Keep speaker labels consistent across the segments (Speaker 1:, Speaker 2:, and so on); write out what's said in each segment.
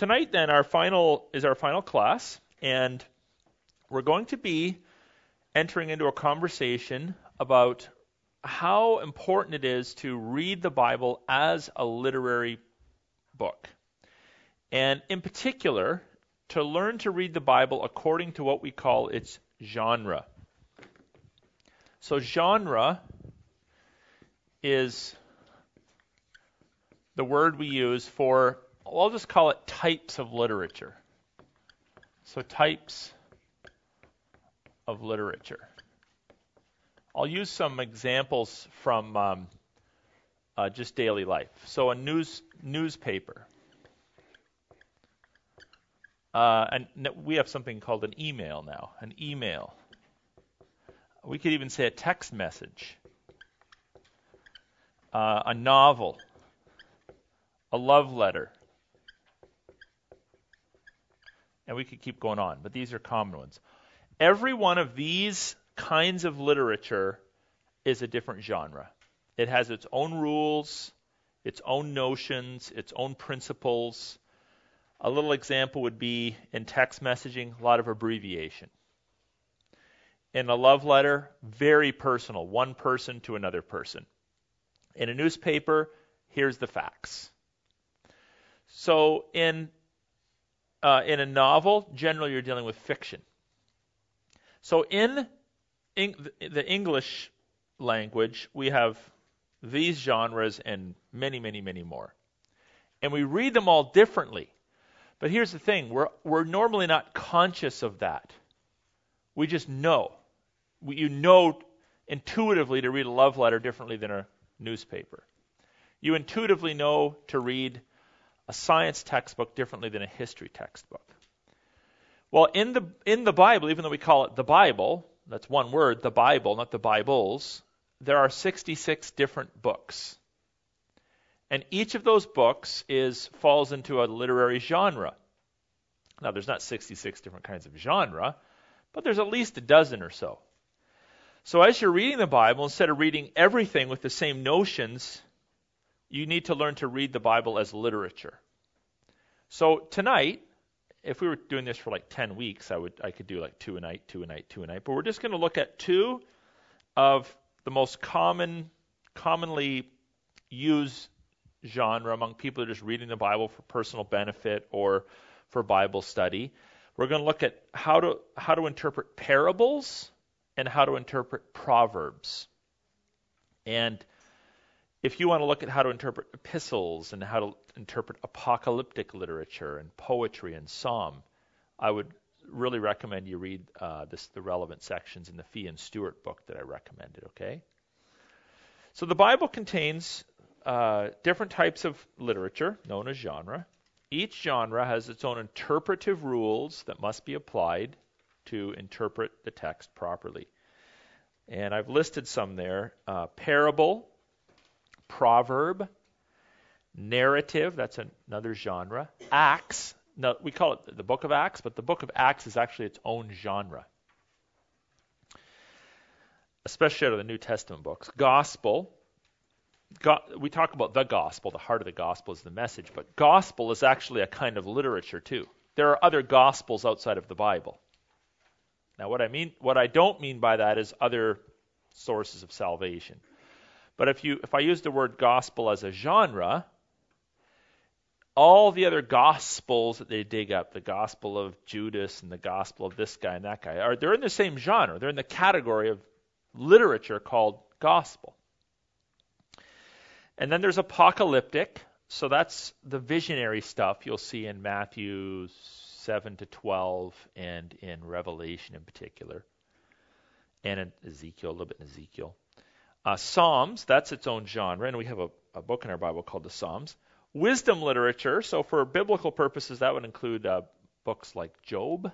Speaker 1: tonight, then, our final is our final class, and we're going to be entering into a conversation about how important it is to read the Bible as a literary book. And in particular, to learn to read the Bible according to what we call its genre. So, genre is the word we use for, I'll just call it types of literature. So, types of literature. I'll use some examples from um, uh, just daily life. So, a news newspaper. Uh, and we have something called an email now. An email. We could even say a text message. Uh, a novel. A love letter. And we could keep going on, but these are common ones. Every one of these kinds of literature is a different genre. It has its own rules, its own notions, its own principles. A little example would be in text messaging, a lot of abbreviation. In a love letter, very personal, one person to another person. In a newspaper, here's the facts. So in uh, in a novel, generally you're dealing with fiction. So in the English language, we have these genres and many, many, many more. And we read them all differently. But here's the thing we're, we're normally not conscious of that. We just know. We, you know intuitively to read a love letter differently than a newspaper. You intuitively know to read a science textbook differently than a history textbook. Well, in the, in the Bible, even though we call it the Bible, that's one word, the Bible, not the Bibles, there are 66 different books. And each of those books is falls into a literary genre. Now there's not 66 different kinds of genre, but there's at least a dozen or so. So as you're reading the Bible, instead of reading everything with the same notions, you need to learn to read the Bible as literature. So tonight, if we were doing this for like 10 weeks, I would I could do like two a night, two a night, two a night. But we're just going to look at two of the most common, commonly used genre among people who are just reading the Bible for personal benefit or for Bible study. We're going to look at how to how to interpret parables and how to interpret proverbs. And if you want to look at how to interpret epistles and how to interpret apocalyptic literature and poetry and psalm, I would really recommend you read uh, this, the relevant sections in the Fee and Stuart book that I recommended. Okay. So the Bible contains uh, different types of literature known as genre. Each genre has its own interpretive rules that must be applied to interpret the text properly. And I've listed some there. Uh, parable proverb, narrative, that's another genre, Acts, no, we call it the book of Acts, but the book of Acts is actually its own genre, especially out of the New Testament books. Gospel, go, we talk about the gospel, the heart of the gospel is the message, but gospel is actually a kind of literature too. There are other gospels outside of the Bible. Now, what I mean, what I don't mean by that is other sources of salvation. But if you if I use the word gospel as a genre, all the other gospels that they dig up, the gospel of Judas and the gospel of this guy and that guy, are they're in the same genre. They're in the category of literature called gospel. And then there's apocalyptic. So that's the visionary stuff you'll see in Matthew 7 to 12 and in Revelation in particular. And in Ezekiel, a little bit in Ezekiel. Uh, Psalms, that's its own genre, and we have a, a, book in our Bible called the Psalms. Wisdom literature, so for biblical purposes, that would include uh, books like Job,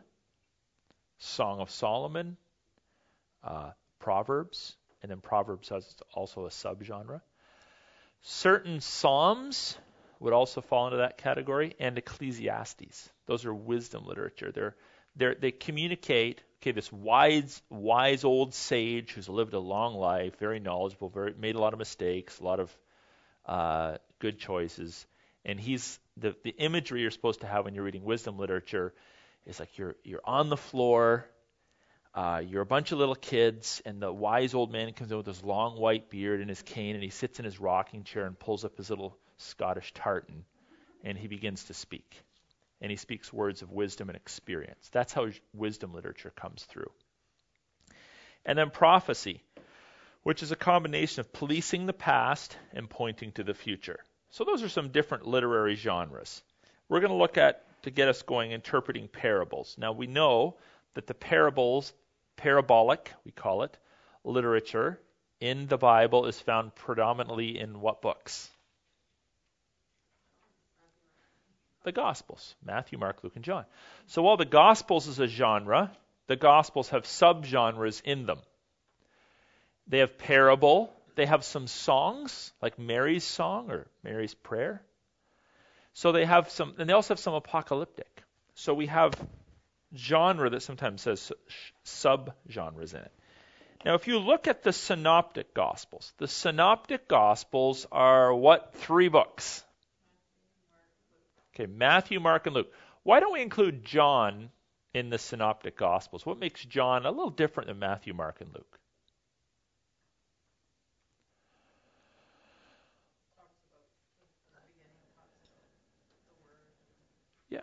Speaker 1: Song of Solomon, uh, Proverbs, and then Proverbs has also a subgenre. Certain Psalms would also fall into that category, and Ecclesiastes. Those are wisdom literature. They're, they're, they communicate okay, this wise, wise old sage who's lived a long life, very knowledgeable, very made a lot of mistakes, a lot of uh, good choices, And he's the, the imagery you're supposed to have when you're reading wisdom literature is like you're you're on the floor, uh, you're a bunch of little kids, and the wise old man comes in with his long white beard and his cane, and he sits in his rocking chair and pulls up his little Scottish tartan, and he begins to speak. And he speaks words of wisdom and experience. That's how wisdom literature comes through. And then prophecy, which is a combination of policing the past and pointing to the future. So those are some different literary genres. We're going to look at, to get us going, interpreting parables. Now we know that the parables, parabolic, we call it, literature in the Bible is found predominantly in what books? The Gospels Matthew, Mark, Luke, and John. So while the Gospels is a genre, the Gospels have subgenres in them. They have parable, they have some songs, like Mary's song or Mary's prayer. So they have some, and they also have some apocalyptic. So we have genre that sometimes says subgenres in it. Now, if you look at the synoptic gospels, the synoptic gospels are what three books? Okay, Matthew, Mark, and Luke. Why don't we include John in the synoptic gospels? What makes John a little different than Matthew, Mark, and Luke? Yeah,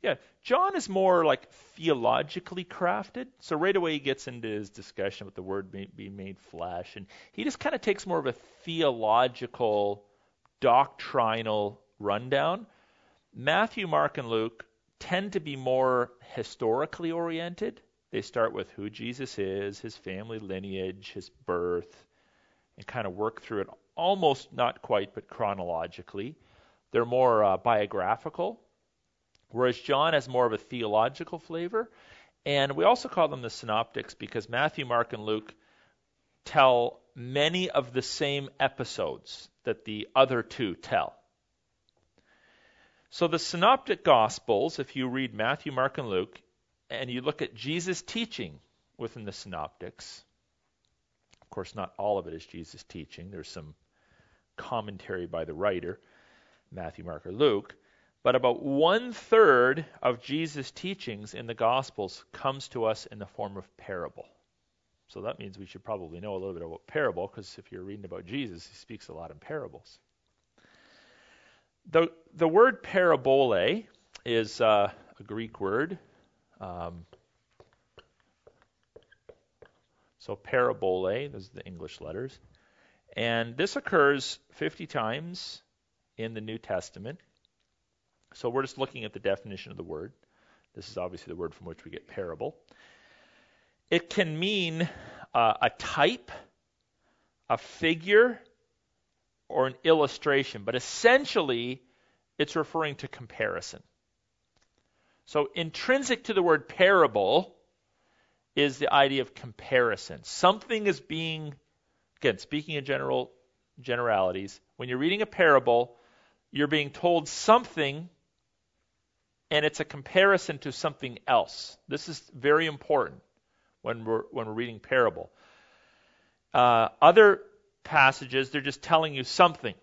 Speaker 1: Yeah. John is more like theologically crafted. So right away he gets into his discussion with the word being made flesh, and he just kind of takes more of a theological, doctrinal rundown. Matthew, Mark, and Luke tend to be more historically oriented. They start with who Jesus is, his family lineage, his birth, and kind of work through it almost not quite, but chronologically. They're more uh, biographical. Whereas John has more of a theological flavor. And we also call them the synoptics because Matthew, Mark, and Luke tell many of the same episodes that the other two tell. So the synoptic gospels, if you read Matthew, Mark, and Luke, and you look at Jesus' teaching within the synoptics, of course, not all of it is Jesus' teaching. There's some commentary by the writer, Matthew, Mark, or Luke. But about one third of Jesus' teachings in the Gospels comes to us in the form of parable. So that means we should probably know a little bit about parable, because if you're reading about Jesus, he speaks a lot in parables. The, the word parabole is uh, a Greek word. Um, so parabole, those are the English letters. And this occurs 50 times in the New Testament. So we're just looking at the definition of the word. This is obviously the word from which we get parable. It can mean uh, a type, a figure, or an illustration, but essentially it's referring to comparison. So intrinsic to the word parable is the idea of comparison. Something is being, again, speaking in general generalities, when you're reading a parable, you're being told something and it's a comparison to something else. This is very important when we're when we're reading parable. Uh, other passages, they're just telling you something,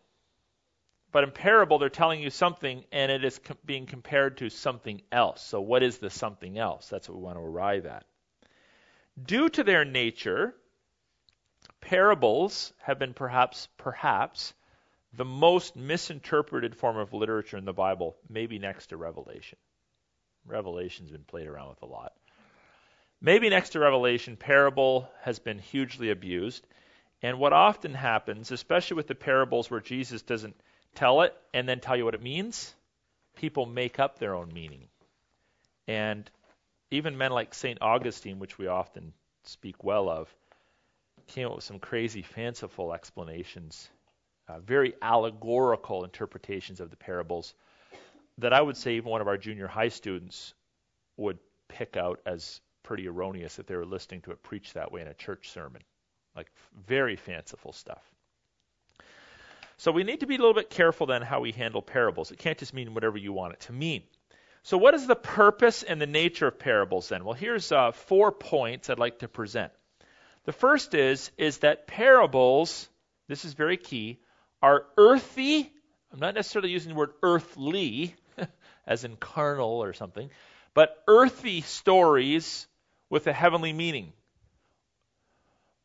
Speaker 1: but in parable, they're telling you something, and it is com- being compared to something else. So, what is the something else? That's what we want to arrive at. Due to their nature, parables have been perhaps perhaps the most misinterpreted form of literature in the Bible, maybe next to Revelation. Revelation's been played around with a lot. Maybe next to Revelation, parable has been hugely abused. And what often happens, especially with the parables where Jesus doesn't tell it and then tell you what it means, people make up their own meaning. And even men like St. Augustine, which we often speak well of, came up with some crazy, fanciful explanations uh, very allegorical interpretations of the parables that I would say even one of our junior high students would pick out as pretty erroneous if they were listening to it preached that way in a church sermon. Like very fanciful stuff. So we need to be a little bit careful then how we handle parables. It can't just mean whatever you want it to mean. So what is the purpose and the nature of parables then? Well, here's uh, four points I'd like to present. The first is is that parables, this is very key, are earthy I'm not necessarily using the word earthly, as in carnal or something, but earthy stories with a heavenly meaning.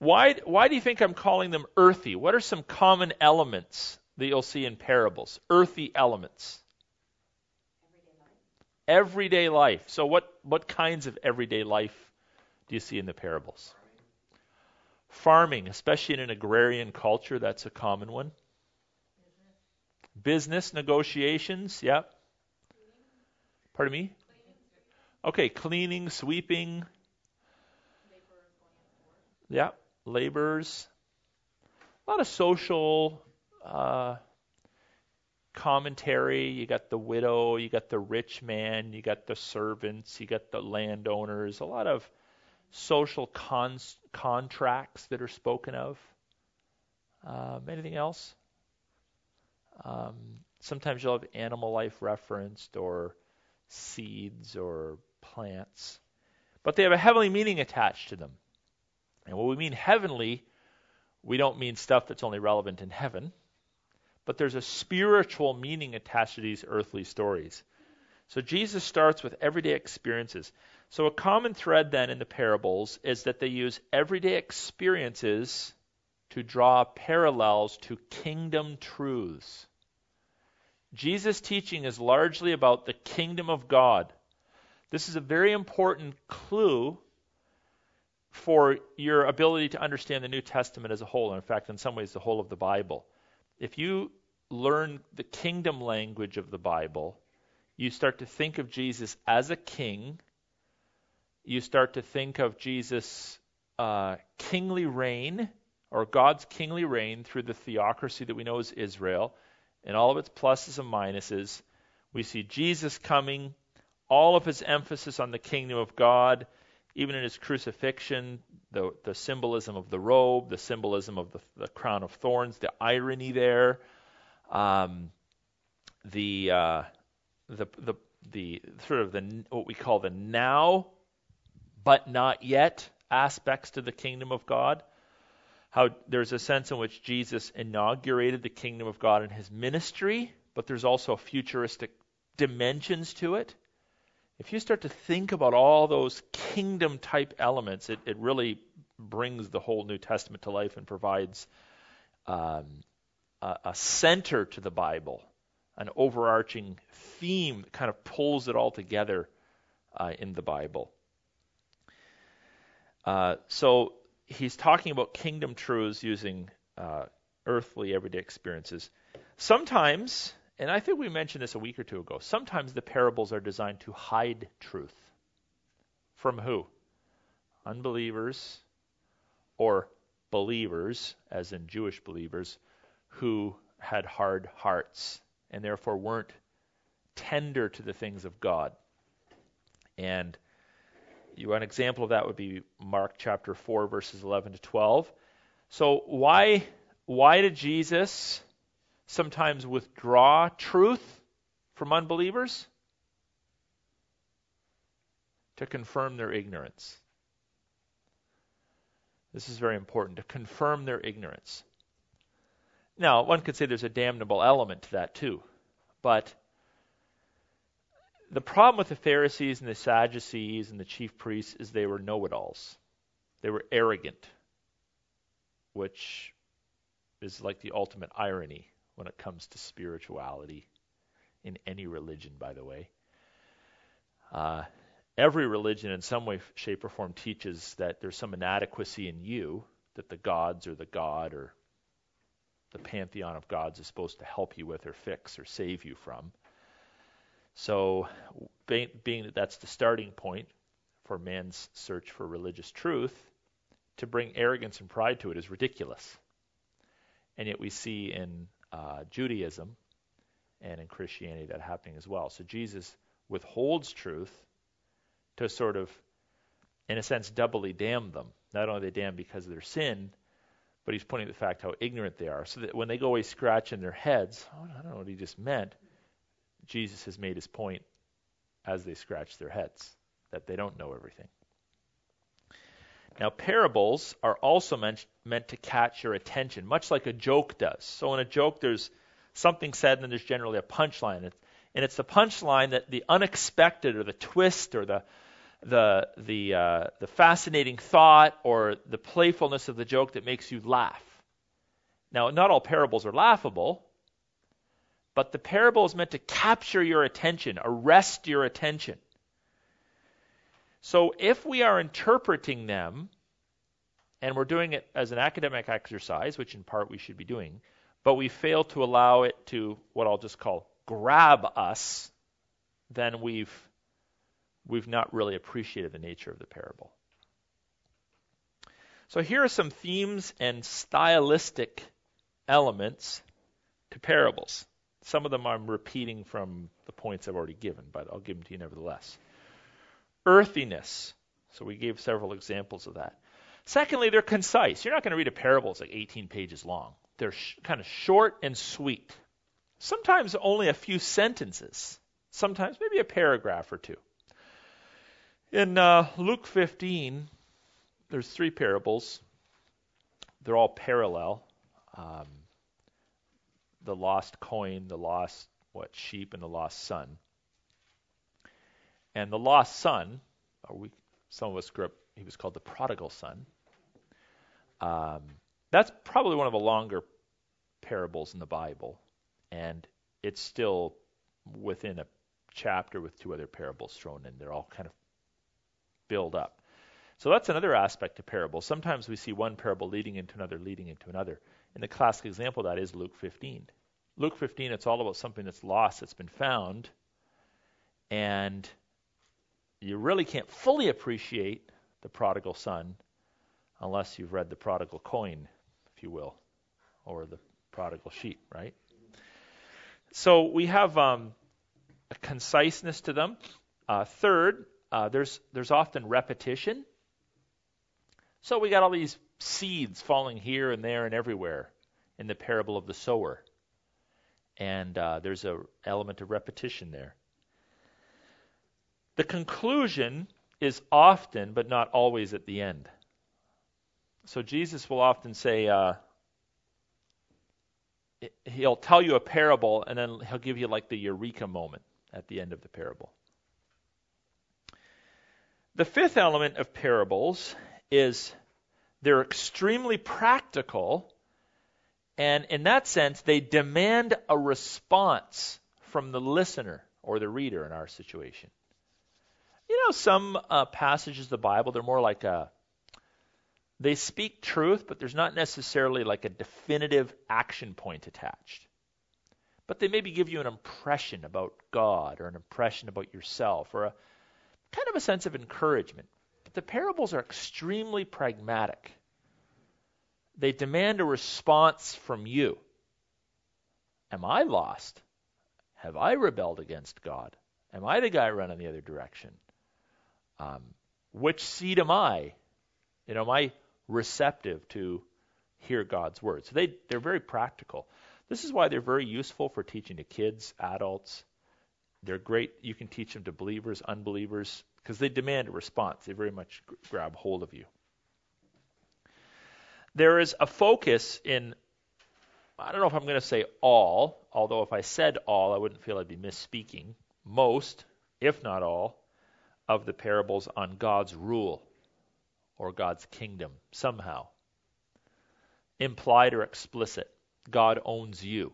Speaker 1: Why, why do you think I'm calling them earthy? What are some common elements that you'll see in parables? Earthy elements. Everyday life. So, what, what kinds of everyday life do you see in the parables? Farming, especially in an agrarian culture, that's a common one. Business negotiations, yep. Pardon me? Okay, cleaning, sweeping. Yeah, laborers. A lot of social uh, commentary. You got the widow, you got the rich man, you got the servants, you got the landowners. A lot of social cons- contracts that are spoken of. Um, anything else? Um, sometimes you'll have animal life referenced or seeds or plants, but they have a heavenly meaning attached to them. And when we mean heavenly, we don't mean stuff that's only relevant in heaven, but there's a spiritual meaning attached to these earthly stories. So Jesus starts with everyday experiences. So a common thread then in the parables is that they use everyday experiences to draw parallels to kingdom truths. Jesus' teaching is largely about the kingdom of God. This is a very important clue for your ability to understand the New Testament as a whole, and in fact, in some ways, the whole of the Bible. If you learn the kingdom language of the Bible, you start to think of Jesus as a king. You start to think of Jesus' uh, kingly reign, or God's kingly reign through the theocracy that we know as Israel and all of its pluses and minuses. We see Jesus coming, all of his emphasis on the kingdom of God, even in his crucifixion, the, the symbolism of the robe, the symbolism of the, the crown of thorns, the irony there, um, the, uh, the, the, the sort of the what we call the now, but not yet aspects to the kingdom of God how there's a sense in which Jesus inaugurated the kingdom of God in his ministry, but there's also futuristic dimensions to it. If you start to think about all those kingdom type elements, it, it really brings the whole New Testament to life and provides um, a, a center to the Bible, an overarching theme that kind of pulls it all together uh, in the Bible. Uh, so he's talking about kingdom truths using uh, earthly everyday experiences. Sometimes, and I think we mentioned this a week or two ago, sometimes the parables are designed to hide truth. From who? Unbelievers or believers, as in Jewish believers, who had hard hearts and therefore weren't tender to the things of God. And you, an example of that would be Mark chapter 4, verses 11 to 12. So, why, why did Jesus sometimes withdraw truth from unbelievers? To confirm their ignorance. This is very important, to confirm their ignorance. Now, one could say there's a damnable element to that too. But the problem with the Pharisees and the Sadducees and the chief priests is they were know it alls. They were arrogant, which is like the ultimate irony when it comes to spirituality in any religion, by the way. Uh, every religion, in some way, shape, or form, teaches that there's some inadequacy in you, that the gods or the God or the pantheon of gods is supposed to help you with or fix or save you from. So, being that that's the starting point for man's search for religious truth, to bring arrogance and pride to it is ridiculous. And yet we see in uh, Judaism and in Christianity that happening as well. So Jesus withholds truth to sort of, in a sense, doubly damn them. Not only they damn because of their sin, but he's pointing the fact how ignorant they are. So that when they go away scratching their heads, oh, I don't know what he just meant. Jesus has made his point as they scratch their heads, that they don't know everything. Now, parables are also meant, meant to catch your attention, much like a joke does. So, in a joke, there's something said, and then there's generally a punchline. And it's the punchline that the unexpected or the twist or the the the uh, the fascinating thought or the playfulness of the joke that makes you laugh. Now, not all parables are laughable, but the parable is meant to capture your attention, arrest your attention. So if we are interpreting them, and we're doing it as an academic exercise, which in part we should be doing, but we fail to allow it to what I'll just call grab us, then we've we've not really appreciated the nature of the parable. So here are some themes and stylistic elements to parables. Some of them I'm repeating from the points I've already given, but I'll give them to you nevertheless. Earthiness. So we gave several examples of that. Secondly, they're concise. You're not going to read a parable that's like 18 pages long. They're sh- kind of short and sweet. Sometimes only a few sentences. Sometimes maybe a paragraph or two. In uh, Luke 15, there's three parables. They're all parallel. Um, the lost coin, the lost what sheep, and the lost son. And the lost son, or we, some of us grew up, he was called the prodigal son. Um, that's probably one of the longer parables in the Bible, and it's still within a chapter with two other parables thrown in. They're all kind of build up. So that's another aspect of parables. Sometimes we see one parable leading into another, leading into another. And the classic example of that is Luke 15. Luke 15, it's all about something that's lost, that's been found, and you really can't fully appreciate the prodigal son unless you've read the prodigal coin, if you will, or the prodigal sheep, right? So we have um, a conciseness to them. Uh, third, uh, there's there's often repetition. So we got all these seeds falling here and there and everywhere in the parable of the sower, and uh, there's a element of repetition there. The conclusion is often, but not always, at the end. So Jesus will often say, uh, he'll tell you a parable, and then he'll give you like the eureka moment at the end of the parable. The fifth element of parables is they're extremely practical, and in that sense, they demand a response from the listener or the reader in our situation. You know, some uh, passages of the Bible, they're more like a they speak truth, but there's not necessarily like a definitive action point attached. But they maybe give you an impression about God or an impression about yourself or a kind of a sense of encouragement. But the parables are extremely pragmatic. They demand a response from you. Am I lost? Have I rebelled against God? Am I the guy running the other direction? Um, which seed am I? You know, am I receptive to hear God's word. So they, they're very practical. This is why they're very useful for teaching to kids, adults. They're great. You can teach them to believers, unbelievers, because they demand a response. They very much g- grab hold of you. There is a focus in, I don't know if I'm going to say all, although if I said all, I wouldn't feel I'd be misspeaking. Most, if not all, of the parables on God's rule or God's kingdom somehow. Implied or explicit, God owns you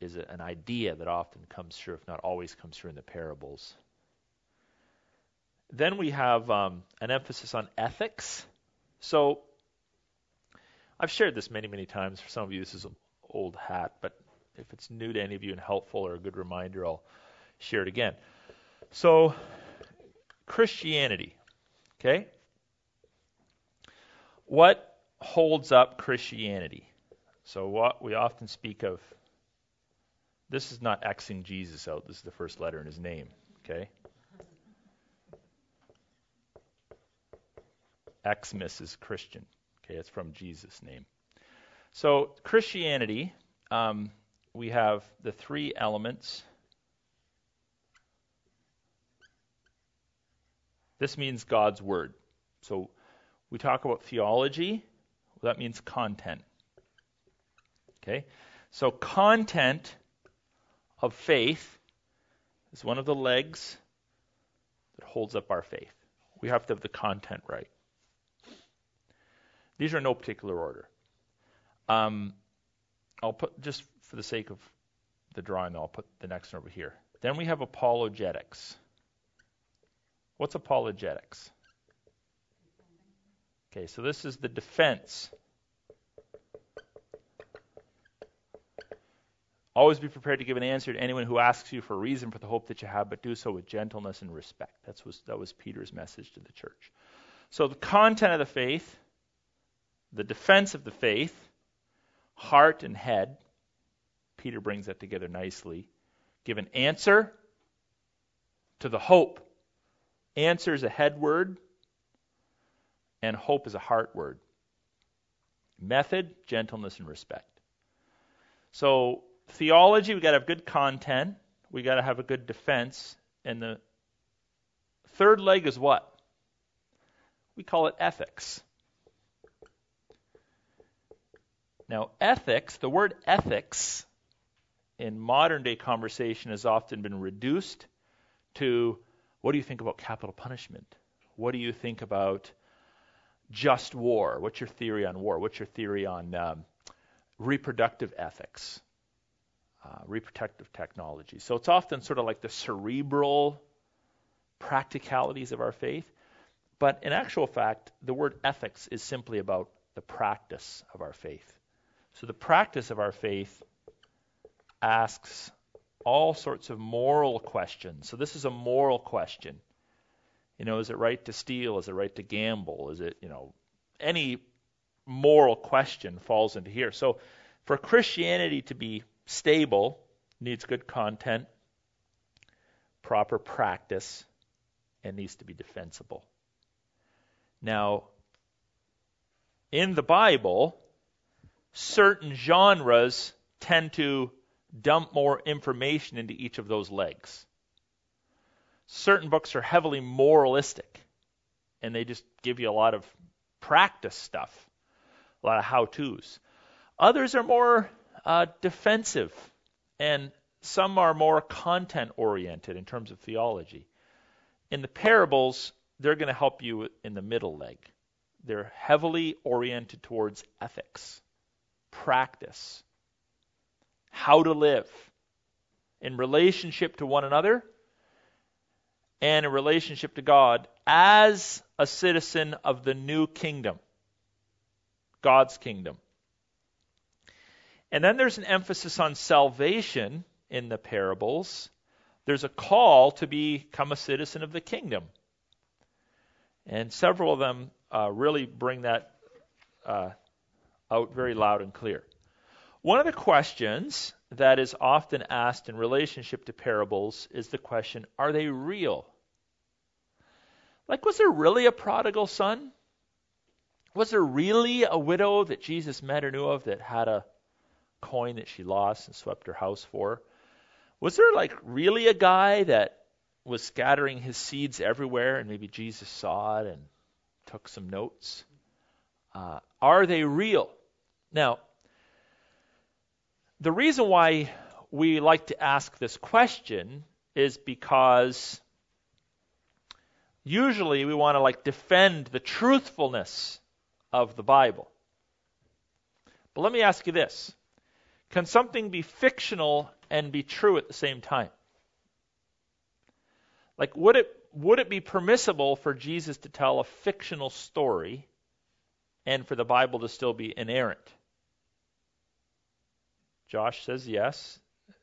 Speaker 1: is an idea that often comes through, if not always comes through in the parables. Then we have um, an emphasis on ethics. So I've shared this many, many times. For some of you, this is an old hat, but if it's new to any of you and helpful or a good reminder, I'll share it again. So, Christianity, okay? What holds up Christianity? So, what we often speak of, this is not Xing Jesus out, this is the first letter in his name, okay? Xmas is Christian, okay? It's from Jesus' name. So, Christianity, um, we have the three elements. This means God's Word. So, we talk about theology, well, that means content. Okay? So, content of faith is one of the legs that holds up our faith. We have to have the content right. These are in no particular order. Um, I'll put, just for the sake of the drawing, I'll put the next one over here. Then we have apologetics. What's apologetics? Okay, so this is the defense. Always be prepared to give an answer to anyone who asks you for a reason for the hope that you have, but do so with gentleness and respect. That was, that was Peter's message to the church. So the content of the faith, the defense of the faith, heart and head. Peter brings that together nicely. Give an answer to the hope. Answer is a head word, and hope is a heart word. Method, gentleness, and respect. So, theology, we've got to have good content, we've got to have a good defense, and the third leg is what? We call it ethics. Now, ethics, the word ethics in modern day conversation has often been reduced to what do you think about capital punishment? What do you think about just war? What's your theory on war? What's your theory on um, reproductive ethics, uh, reproductive technology? So it's often sort of like the cerebral practicalities of our faith. But in actual fact, the word ethics is simply about the practice of our faith. So the practice of our faith asks all sorts of moral questions. So this is a moral question. You know, is it right to steal? Is it right to gamble? Is it, you know, any moral question falls into here. So for Christianity to be stable, needs good content, proper practice, and needs to be defensible. Now, in the Bible, certain genres tend to dump more information into each of those legs. Certain books are heavily moralistic, and they just give you a lot of practice stuff, a lot of how to's. Others are more uh, defensive, and some are more content oriented in terms of theology. In the parables, they're going to help you in the middle leg. They're heavily oriented towards ethics practice, how to live in relationship to one another and in relationship to God as a citizen of the new kingdom, God's kingdom. And then there's an emphasis on salvation in the parables. There's a call to become a citizen of the kingdom. And several of them uh, really bring that uh, out very loud and clear. One of the questions that is often asked in relationship to parables is the question are they real? Like, was there really a prodigal son? Was there really a widow that Jesus met or knew of that had a coin that she lost and swept her house for? Was there, like, really a guy that was scattering his seeds everywhere and maybe Jesus saw it and took some notes? Uh, are they real? Now, the reason why we like to ask this question is because usually we want to like defend the truthfulness of the Bible. But let me ask you this. Can something be fictional and be true at the same time? Like would it would it be permissible for Jesus to tell a fictional story and for the Bible to still be inerrant? Josh says yes.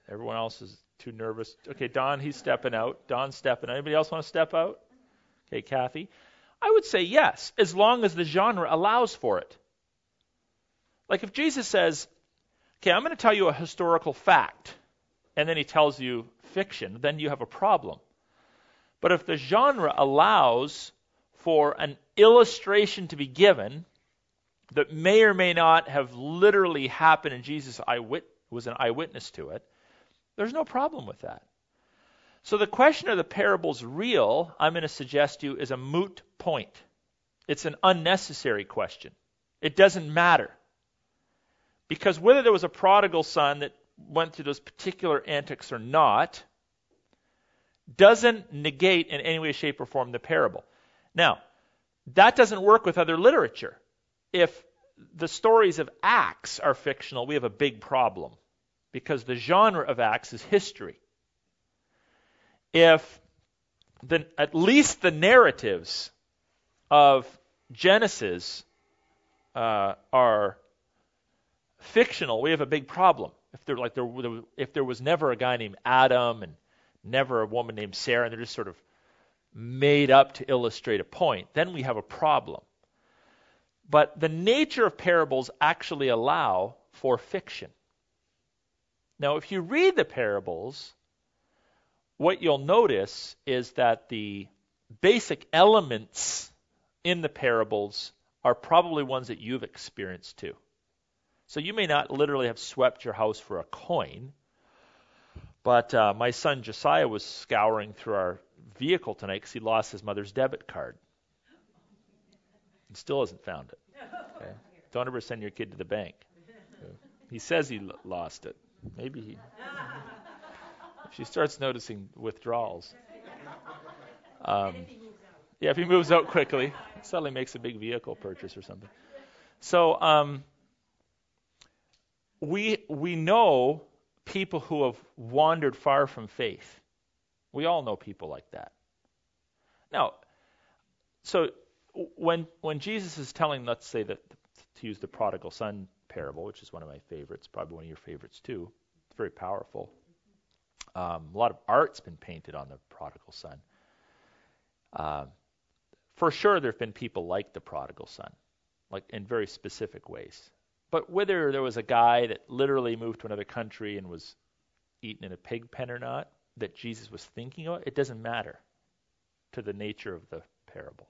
Speaker 1: Everyone else is too nervous. Okay, Don, he's stepping out. Don's stepping. Anybody else want to step out? Okay, Kathy. I would say yes, as long as the genre allows for it. Like if Jesus says, okay, I'm going to tell you a historical fact, and then he tells you fiction, then you have a problem. But if the genre allows for an illustration to be given that may or may not have literally happened in Jesus' eyewit- was an eyewitness to it, there's no problem with that. So the question of the parables real, I'm going to suggest to you, is a moot point. It's an unnecessary question. It doesn't matter. Because whether there was a prodigal son that went through those particular antics or not doesn't negate in any way, shape, or form the parable. Now, that doesn't work with other literature. If the stories of Acts are fictional, we have a big problem because the genre of Acts is history. If the, at least the narratives of Genesis uh, are fictional, we have a big problem. If there like there, if there was never a guy named Adam and never a woman named Sarah, and they're just sort of made up to illustrate a point, then we have a problem. But the nature of parables actually allow for fiction. Now, if you read the parables, what you'll notice is that the basic elements in the parables are probably ones that you've experienced too. So you may not literally have swept your house for a coin, but uh, my son Josiah was scouring through our vehicle tonight because he lost his mother's debit card. Still hasn't found it. Okay? Don't ever send your kid to the bank. He says he l- lost it. Maybe he. If she starts noticing withdrawals. Um, yeah, if he moves out quickly, suddenly makes a big vehicle purchase or something. So um, we we know people who have wandered far from faith. We all know people like that. Now, so when when Jesus is telling, let's say that to use the prodigal son parable, which is one of my favorites, probably one of your favorites too. It's very powerful. Um, a lot of art's been painted on the prodigal son. Uh, for sure, there have been people like the prodigal son, like in very specific ways. But whether there was a guy that literally moved to another country and was eaten in a pig pen or not, that Jesus was thinking of, it doesn't matter to the nature of the parable.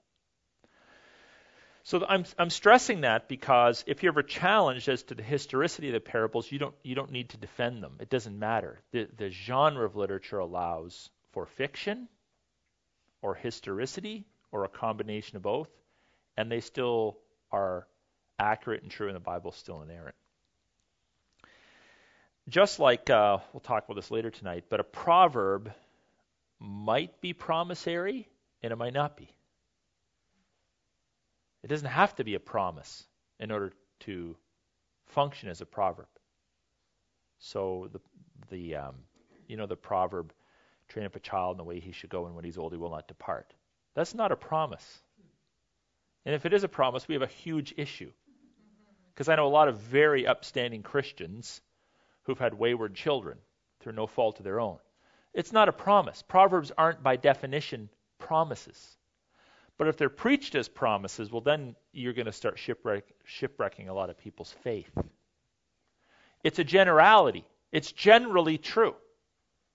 Speaker 1: So I'm, I'm stressing that because if you're ever challenged as to the historicity of the parables, you don't, you don't need to defend them. It doesn't matter. The, the genre of literature allows for fiction or historicity or a combination of both, and they still are accurate and true, and the Bible is still inerrant. Just like, uh, we'll talk about this later tonight, but a proverb might be promissory and it might not be. It doesn't have to be a promise in order to function as a proverb. So the the um, you know the proverb, train up a child in the way he should go, and when he's old he will not depart. That's not a promise. And if it is a promise, we have a huge issue. Because I know a lot of very upstanding Christians who've had wayward children through no fault of their own. It's not a promise. Proverbs aren't by definition promises. But if they're preached as promises, well, then you're going to start shipwreck, shipwrecking a lot of people's faith. It's a generality. It's generally true.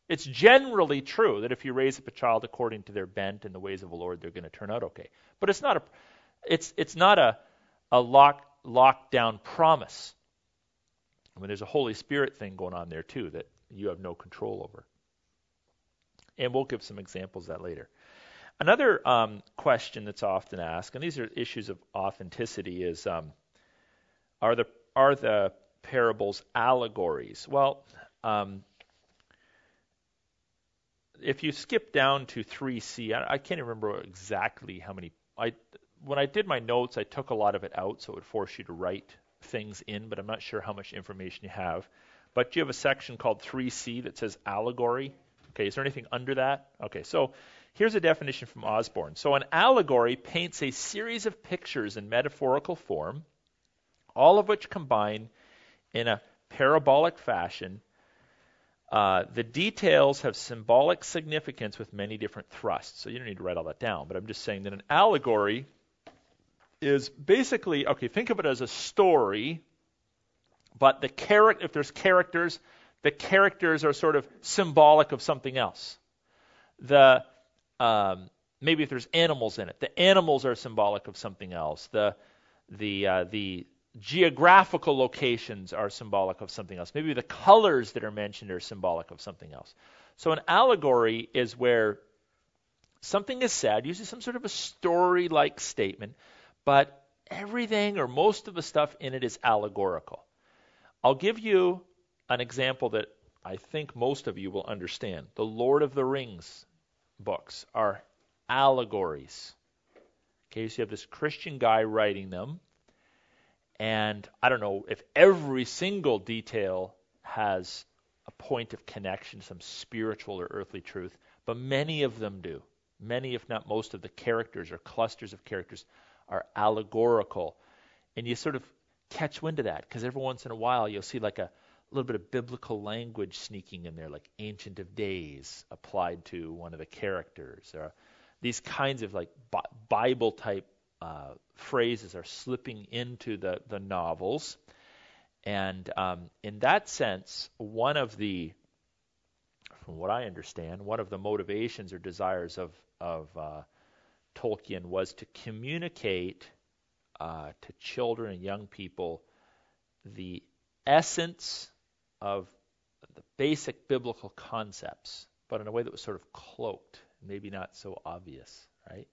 Speaker 1: It's generally true that if you raise up a child according to their bent and the ways of the Lord, they're going to turn out okay. But it's not a, it's it's not a, a lock lockdown promise. I mean, there's a Holy Spirit thing going on there too that you have no control over. And we'll give some examples of that later. Another um, question that's often asked, and these are issues of authenticity, is um, are the are the parables allegories? Well, um, if you skip down to 3c, I, I can't remember exactly how many. I when I did my notes, I took a lot of it out, so it would force you to write things in, but I'm not sure how much information you have. But you have a section called 3c that says allegory. Okay, is there anything under that? Okay, so Here's a definition from Osborne. So, an allegory paints a series of pictures in metaphorical form, all of which combine in a parabolic fashion. Uh, the details have symbolic significance with many different thrusts. So, you don't need to write all that down, but I'm just saying that an allegory is basically okay, think of it as a story, but the character, if there's characters, the characters are sort of symbolic of something else. The um, maybe if there's animals in it, the animals are symbolic of something else. The the uh, the geographical locations are symbolic of something else. Maybe the colors that are mentioned are symbolic of something else. So an allegory is where something is said, usually some sort of a story-like statement, but everything or most of the stuff in it is allegorical. I'll give you an example that I think most of you will understand. The Lord of the Rings books are allegories. Okay, so you have this Christian guy writing them, and I don't know if every single detail has a point of connection, some spiritual or earthly truth, but many of them do. Many, if not most, of the characters or clusters of characters are allegorical. And you sort of catch wind of that because every once in a while you'll see like a little bit of biblical language sneaking in there, like Ancient of Days applied to one of the characters. Or these kinds of like Bible type uh, phrases are slipping into the, the novels. And um, in that sense, one of the, from what I understand, one of the motivations or desires of, of uh, Tolkien was to communicate uh, to children and young people the essence of the basic biblical concepts, but in a way that was sort of cloaked, maybe not so obvious, right?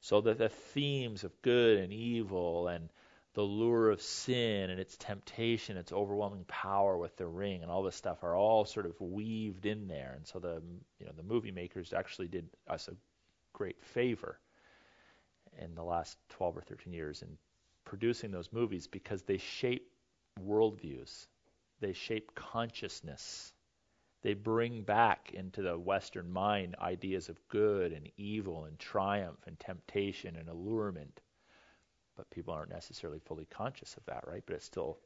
Speaker 1: So that the themes of good and evil and the lure of sin and its temptation, its overwhelming power with the ring and all this stuff are all sort of weaved in there. And so the you know the movie makers actually did us a great favor in the last 12 or 13 years in producing those movies because they shape worldviews, they shape consciousness. They bring back into the Western mind ideas of good and evil and triumph and temptation and allurement. But people aren't necessarily fully conscious of that, right? But it still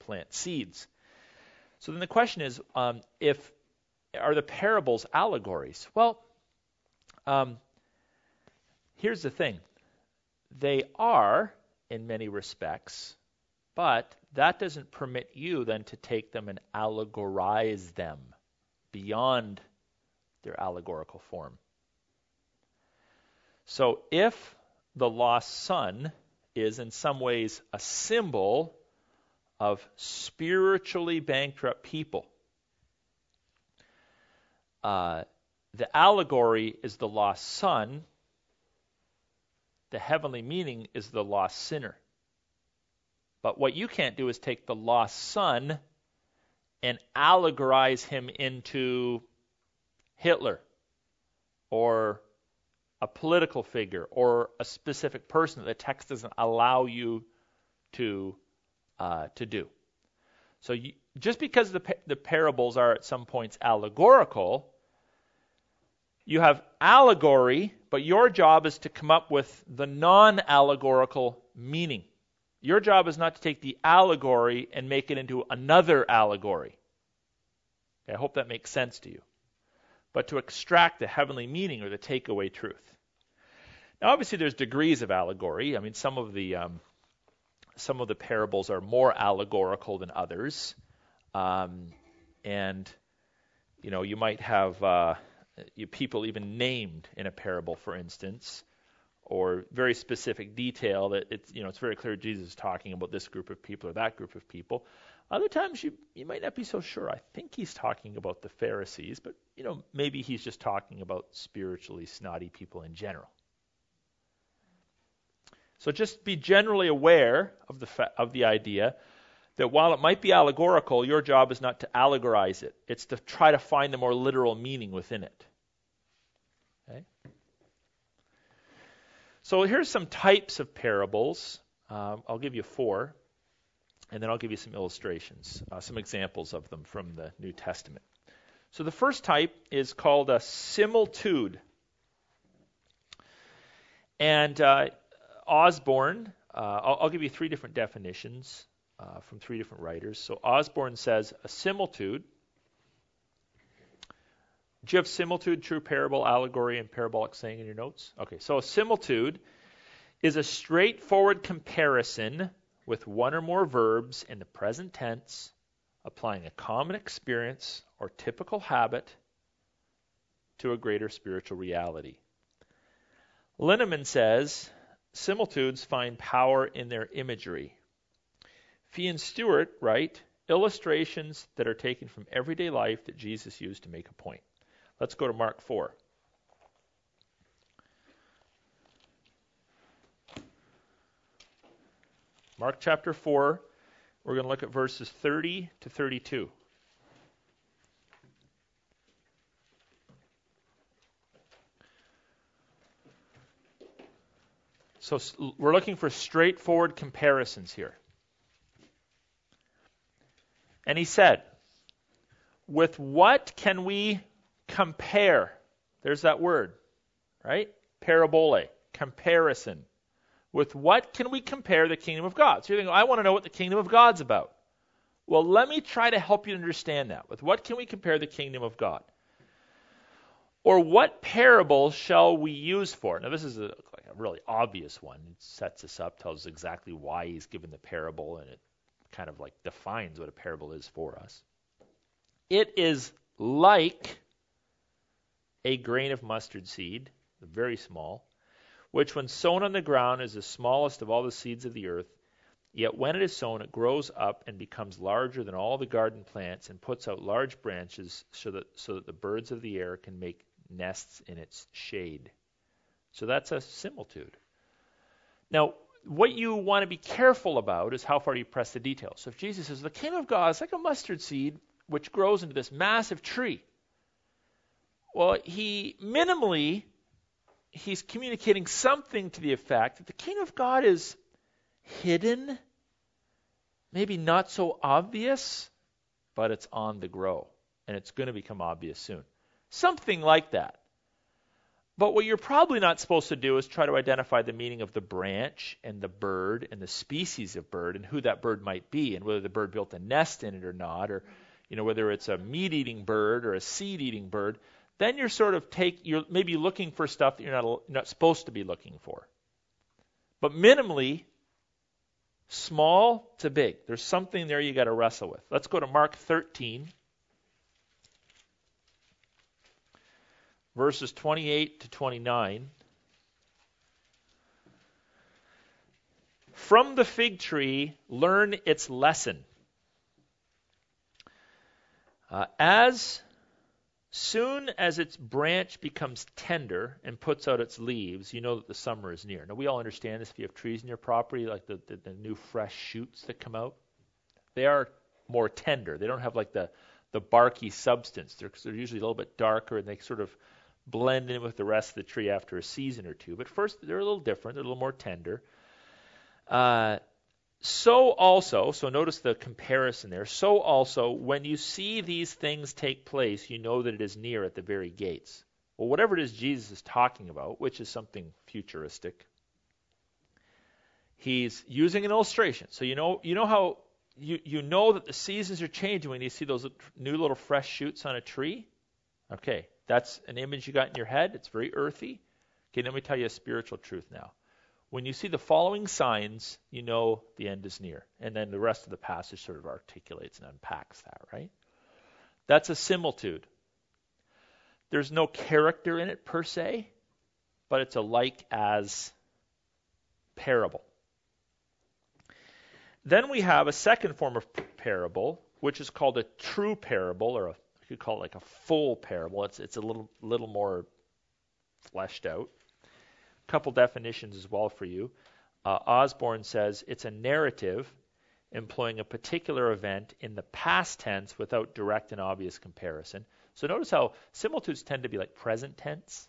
Speaker 1: plants seeds. So then the question is, um, if are the parables allegories? Well, um, here's the thing: they are in many respects, but that doesn't permit you then to take them and allegorize them beyond their allegorical form. So if the lost son is in some ways a symbol of spiritually bankrupt people, uh, the allegory is the lost son, the heavenly meaning is the lost sinner. But what you can't do is take the lost son and allegorize him into Hitler or a political figure or a specific person that the text doesn't allow you to uh, to do. So you, just because the the parables are at some points allegorical, you have allegory, but your job is to come up with the non-allegorical meaning. Your job is not to take the allegory and make it into another allegory. Okay, I hope that makes sense to you. But to extract the heavenly meaning or the takeaway truth. Now, obviously, there's degrees of allegory. I mean, some of the um, some of the parables are more allegorical than others, um, and you know, you might have uh, people even named in a parable, for instance or very specific detail that it's you know it's very clear Jesus is talking about this group of people or that group of people. Other times you you might not be so sure. I think he's talking about the Pharisees, but you know maybe he's just talking about spiritually snotty people in general. So just be generally aware of the fa- of the idea that while it might be allegorical, your job is not to allegorize it. It's to try to find the more literal meaning within it. So here's some types of parables. Um, I'll give you four, and then I'll give you some illustrations, uh, some examples of them from the New Testament. So the first type is called a similitude. And uh, Osborne, uh, I'll, I'll, give you three different definitions uh, from three different writers. So Osborne says a similitude do you have similitude, true parable, allegory, and parabolic saying in your notes? Okay, so a similitude is a straightforward comparison with one or more verbs in the present tense, applying a common experience or typical habit to a greater spiritual reality. Linnemann says similitudes find power in their imagery. Fee and Stuart write illustrations that are taken from everyday life that Jesus used to make a point. Let's go to Mark 4. Mark chapter 4, We're going to look at verses 30 to 32. So we're looking for straightforward comparisons here. And he said, With what can we compare? There's that word, right? Parabole, comparison. With what can we compare the kingdom of God? So you're thinking, I want to know what the kingdom of God's about. Well, let me try to help you understand that. With what can we compare the kingdom of God? Or what parable shall we use for? Now, this is a, like a really obvious one. It sets us up, tells us exactly why he's given the parable, and it kind of like defines what a parable is for us. It is like a grain of mustard seed, very small, which when sown on the ground is the smallest of all the seeds of the earth. Yet when it is sown, it grows up and becomes larger than all the garden plants and puts out large branches so that, so that the birds of the air can make nests in its shade. So that's a similitude. Now, what you want to be careful about is how far you press the details. So if Jesus says, the kingdom of God is like a mustard seed which grows into this massive tree, well, he minimally he's communicating something to the effect that the kingdom of God is hidden, maybe not so obvious, but it's on the grow, and it's going to become obvious soon. Something like that. But what you're probably not supposed to do is try to identify the meaning of the branch and the bird and the species of bird and who that bird might be and whether the bird built a nest in it or not or you know whether it's a meat-eating bird or a seed-eating bird then you're sort of take you're maybe looking for stuff that you're not not supposed to be looking for. But minimally small to big. There's something there you got to wrestle with. Let's go to Mark 13 verses 28 to 29. From the fig tree, learn its lesson. Uh, as Soon as its branch becomes tender and puts out its leaves, you know that the summer is near. Now, we all understand this if you have trees in your property, like the, the, the new fresh shoots that come out. They are more tender. They don't have like the, the barky substance. They're, they're usually a little bit darker and they sort of blend in with the rest of the tree after a season or two. But first, they're a little different, they're a little more tender. Uh, so also, so notice the comparison there. So also, when you see these things take place, you know that it is near at the very gates. Well, whatever it is Jesus is talking about, which is something futuristic, he's using an illustration. So you know, you know how you you know that the seasons are changing when you see those new little fresh shoots on a tree. Okay, that's an image you got in your head. It's very earthy. Okay, let me tell you a spiritual truth now. When you see the following signs, you know the end is near. And then the rest of the passage sort of articulates and unpacks that, right? That's a similitude. There's no character in it per se, but it's a like as parable. Then we have a second form of parable, which is called a true parable, or a, you could call it like a full parable. It's it's a little little more fleshed out couple definitions as well for you. Uh, Osborne says it's a narrative employing a particular event in the past tense without direct and obvious comparison. So notice how similitudes tend to be like present tense.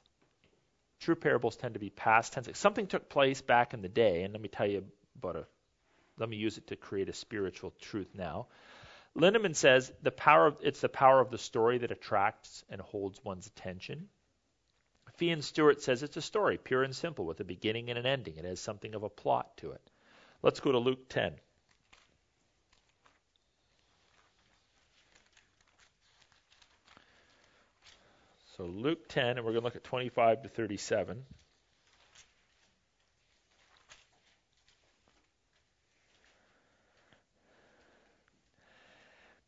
Speaker 1: True parables tend to be past tense. Like something took place back in the day, and let me tell you about a. Let me use it to create a spiritual truth now. Linnemann says the power of, it's the power of the story that attracts and holds one's attention. Fee Stuart says it's a story, pure and simple, with a beginning and an ending. It has something of a plot to it. Let's go to Luke 10. So Luke 10, and we're going to look at 25 to 37.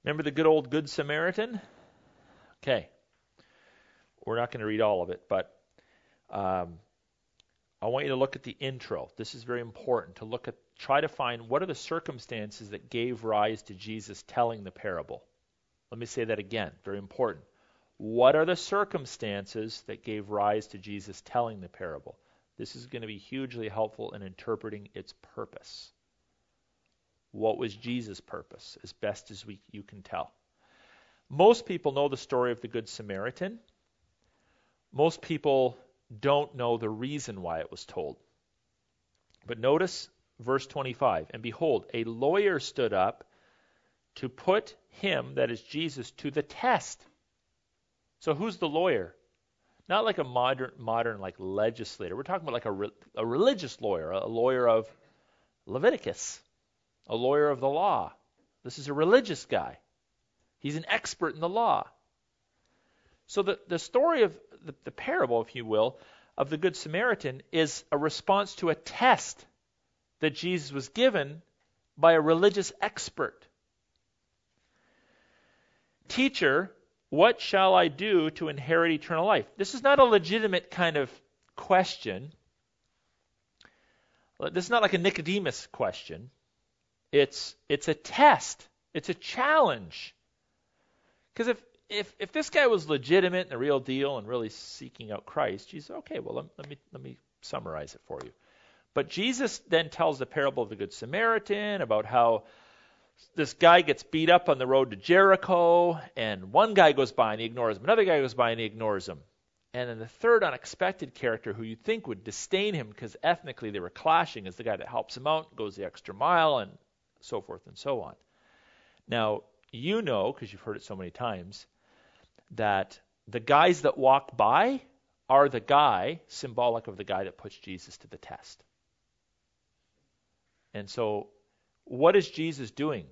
Speaker 1: Remember the good old Good Samaritan? Okay. We're not going to read all of it, but um, I want you to look at the intro. This is very important to look at, try to find what are the circumstances that gave rise to Jesus telling the parable. Let me say that again, very important. What are the circumstances that gave rise to Jesus telling the parable? This is going to be hugely helpful in interpreting its purpose. What was Jesus' purpose, as best as we, you can tell? Most people know the story of the Good Samaritan. Most people don't know the reason why it was told. But notice verse 25 And behold, a lawyer stood up to put him, that is Jesus, to the test. So who's the lawyer? Not like a modern, modern like legislator. We're talking about like a, re, a religious lawyer, a lawyer of Leviticus, a lawyer of the law. This is a religious guy. He's an expert in the law. So the, the story of the, the parable, if you will, of the Good Samaritan is a response to a test that Jesus was given by a religious expert. Teacher, what shall I do to inherit eternal life? This is not a legitimate kind of question. This is not like a Nicodemus question. It's, it's a test, it's a challenge. Because if, if, if this guy was legitimate and the real deal and really seeking out Christ, Jesus, okay, well, let, let, me, let me summarize it for you. But Jesus then tells the parable of the Good Samaritan about how this guy gets beat up on the road to Jericho, and one guy goes by and he ignores him. Another guy goes by and he ignores him. And then the third unexpected character who you'd think would disdain him because ethnically they were clashing is the guy that helps him out, goes the extra mile, and so forth and so on. Now, you know, because you've heard it so many times, that the guys that walk by are the guy, symbolic of the guy that puts Jesus to the test. And so, what is Jesus doing?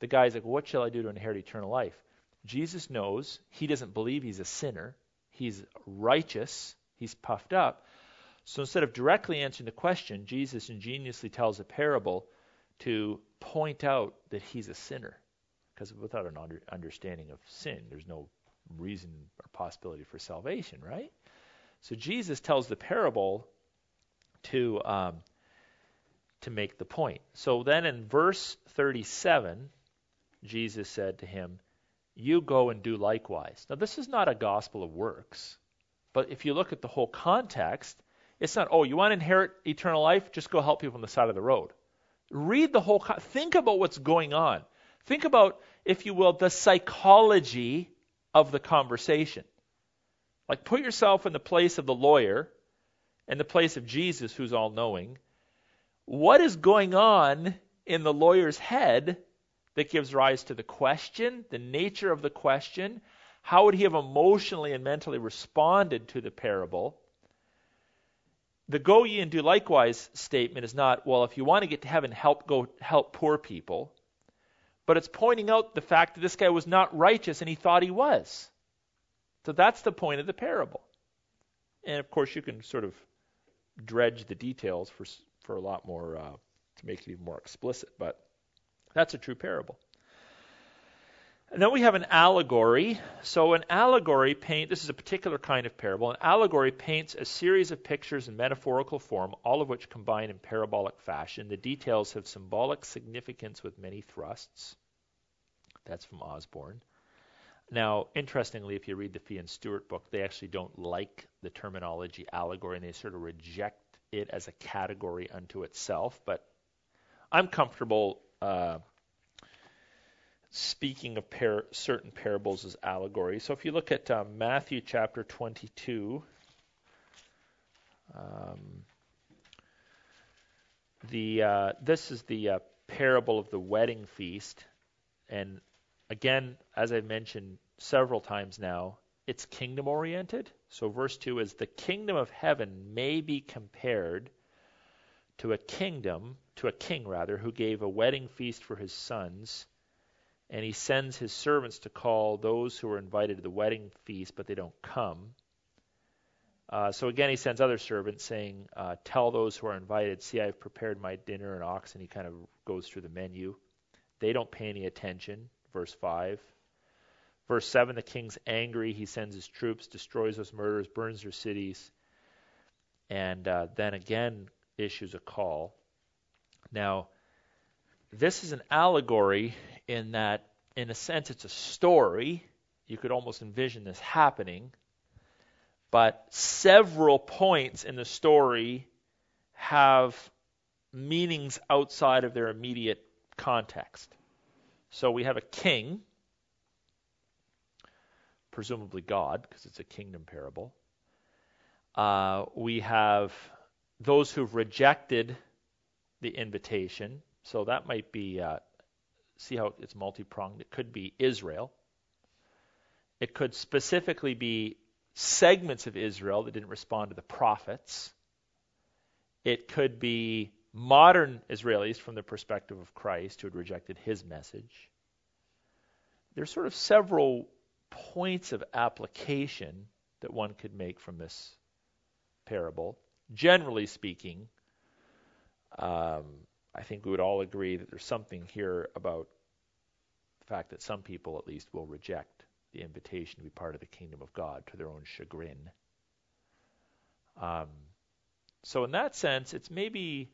Speaker 1: The guy's like, What shall I do to inherit eternal life? Jesus knows he doesn't believe he's a sinner. He's righteous. He's puffed up. So instead of directly answering the question, Jesus ingeniously tells a parable to point out that he's a sinner. Because without an under, understanding of sin, there's no reason or possibility for salvation, right? So Jesus tells the parable to um, to make the point. So then in verse 37, Jesus said to him, You go and do likewise. Now, this is not a gospel of works, but if you look at the whole context, it's not, oh, you want to inherit eternal life? Just go help people on the side of the road. Read the whole, think about what's going on. Think about, if you will, the psychology of the conversation. Like, put yourself in the place of the lawyer and the place of Jesus, who's all knowing, what is going on in the lawyer's head that gives rise to the question, the nature of the question? How would he have emotionally and mentally responded to the parable? The go ye and do likewise statement is not, well, if you want to get to heaven, help go help poor people. But it's pointing out the fact that this guy was not righteous and he thought he was. So that's the point of the parable. And of course, you can sort of dredge the details for for a lot more uh, to make it even more explicit. But that's a true parable. And then we have an allegory. So an allegory paint this is a particular kind of parable. An allegory paints a series of pictures in metaphorical form, all of which combine in parabolic fashion. The details have symbolic significance with many thrusts. That's from Osborne. Now, interestingly, if you read the Fee and Stuart book, they actually don't like the terminology allegory and they sort of reject it as a category unto itself, but I'm comfortable uh, speaking of par- certain parables as allegories. So if you look at uh, Matthew chapter 22, um, the uh, this is the uh, parable of the wedding feast, and again, as I've mentioned several times now, it's kingdom oriented. So, verse 2 is the kingdom of heaven may be compared to a kingdom, to a king rather, who gave a wedding feast for his sons. And he sends his servants to call those who are invited to the wedding feast, but they don't come. Uh, so again, he sends other servants saying, uh, Tell those who are invited, see, I've prepared my dinner and ox. And He kind of goes through the menu. They don't pay any attention. Verse 5. Verse 7 the king's angry. He sends his troops, destroys those murderers, burns their cities, and uh, then again issues a call. Now, this is an allegory in that, in a sense, it's a story. You could almost envision this happening. But several points in the story have meanings outside of their immediate context. So we have a king, presumably God, because it's a kingdom parable. Uh, we have those who've rejected the invitation. So that might be, uh, see how it's multi pronged. It could be Israel. It could specifically be segments of Israel that didn't respond to the prophets. It could be modern Israelis from the perspective of Christ who had rejected his message. There's sort of several points of application that one could make from this parable. Generally speaking, um, I think we would all agree that there's something here about the fact that some people, at least, will reject the invitation to be part of the kingdom of God to their own chagrin. Um, so, in that sense, it's maybe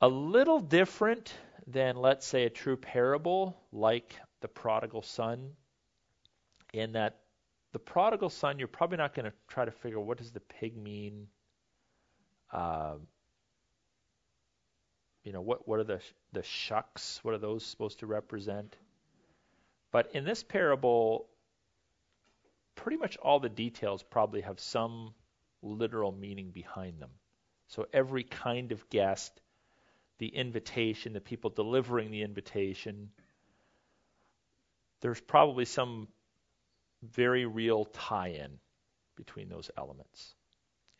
Speaker 1: a little different than, let's say, a true parable like the prodigal son, in that the prodigal son, you're probably not going to try to figure what does the pig mean. Uh, you know, what what are the the shucks? What are those supposed to represent? But in this parable, pretty much all the details probably have some literal meaning behind them. So every kind of guest, the invitation, the people delivering the invitation, there's probably some very real tie in between those elements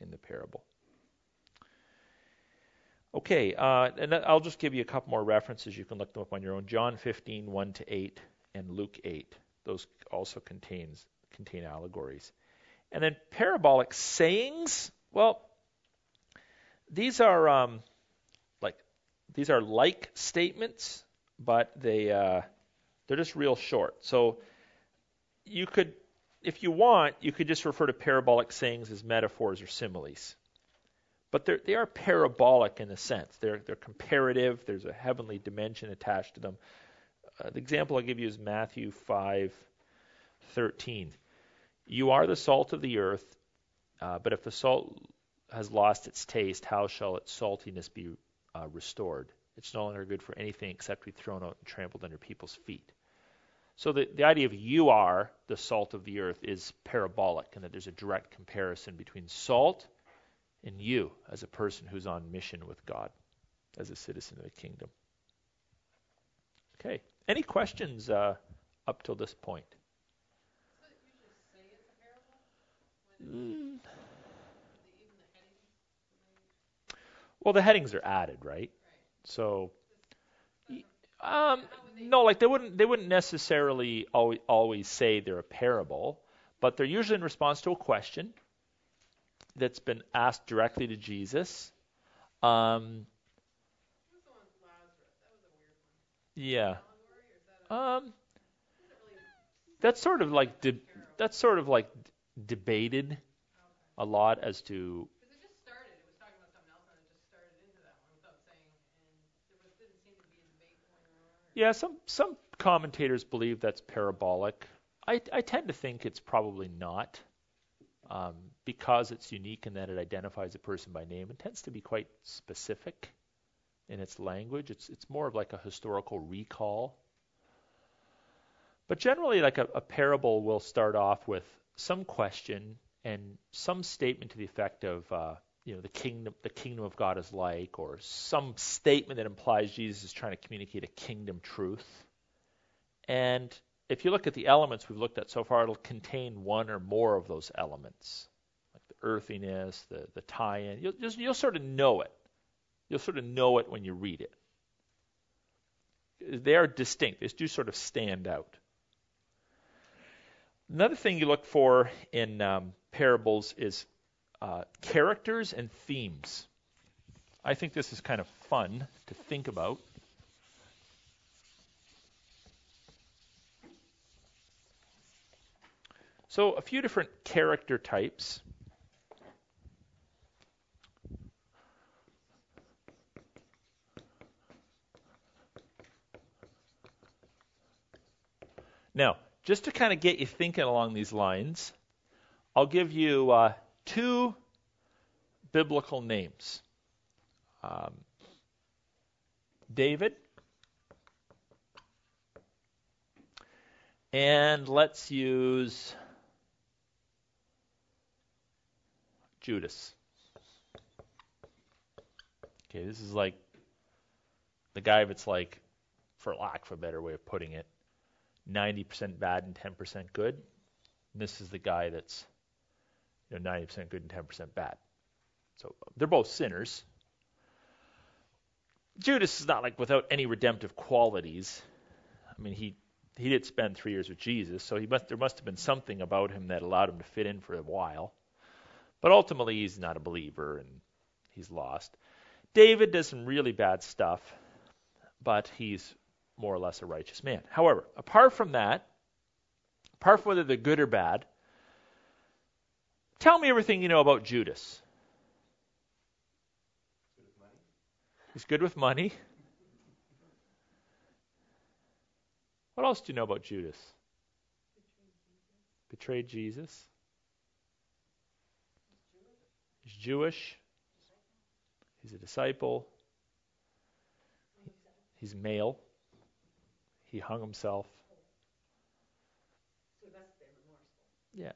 Speaker 1: in the parable. Okay, uh, and I'll just give you a couple more references. You can look them up on your own. John 15, 1 to 8, and Luke 8. Those also contains contain allegories. And then parabolic sayings. Well, these are um, like these are like statements, but they uh, they're just real short. So you could, if you want, you could just refer to parabolic sayings as metaphors or similes. But they are parabolic in a sense. They're, they're comparative. There's a heavenly dimension attached to them. Uh, the example I'll give you is Matthew 5:13. You are the salt of the earth, uh, but if the salt has lost its taste, how shall its saltiness be uh, restored? It's no longer good for anything except to be thrown out and trampled under people's feet. So the, the idea of you are the salt of the earth is parabolic, and that there's a direct comparison between salt and you as a person who's on mission with God, as a citizen of the kingdom. Okay. Any questions uh, up till this point? Well, the headings are added, right? So, um, no, like they wouldn't they wouldn't necessarily always, always say they're a parable, but they're usually in response to a question that's been asked directly to Jesus. Um, yeah. Um, that's sort of like de- that's sort of like debated a lot as to. Yeah, some some commentators believe that's parabolic. I I tend to think it's probably not, um, because it's unique in that it identifies a person by name. It tends to be quite specific in its language. It's it's more of like a historical recall. But generally, like a, a parable will start off with some question and some statement to the effect of, uh, you know, the kingdom, the kingdom of God is like, or some statement that implies Jesus is trying to communicate a kingdom truth. And if you look at the elements we've looked at so far, it'll contain one or more of those elements, earthiness, the the tie-in. You'll just, you'll sort of know it. You'll sort of know it when you read it. They are distinct. They do sort of stand out. Another thing you look for in um, parables is uh, characters and themes. I think this is kind of fun to think about. So, a few different character types. Now, just to kind of get you thinking along these lines, I'll give you uh, two biblical names um, David. And let's use Judas. Okay, this is like the guy that's like, for lack of a better way of putting it, 90% bad and 10% good. And this is the guy that's you know 90% good and 10% bad. So they're both sinners. Judas is not like without any redemptive qualities. I mean, he he did spend three years with Jesus, so he must there must have been something about him that allowed him to fit in for a while. But ultimately, he's not a believer and he's lost. David does some really bad stuff, but he's more or less a righteous man. However, apart from that, apart from whether they're good or bad, tell me everything you know about Judas. He's good with money. What else do you know about Judas? Betrayed Jesus. He's Jewish. He's a disciple. He's male. He hung himself. Yeah.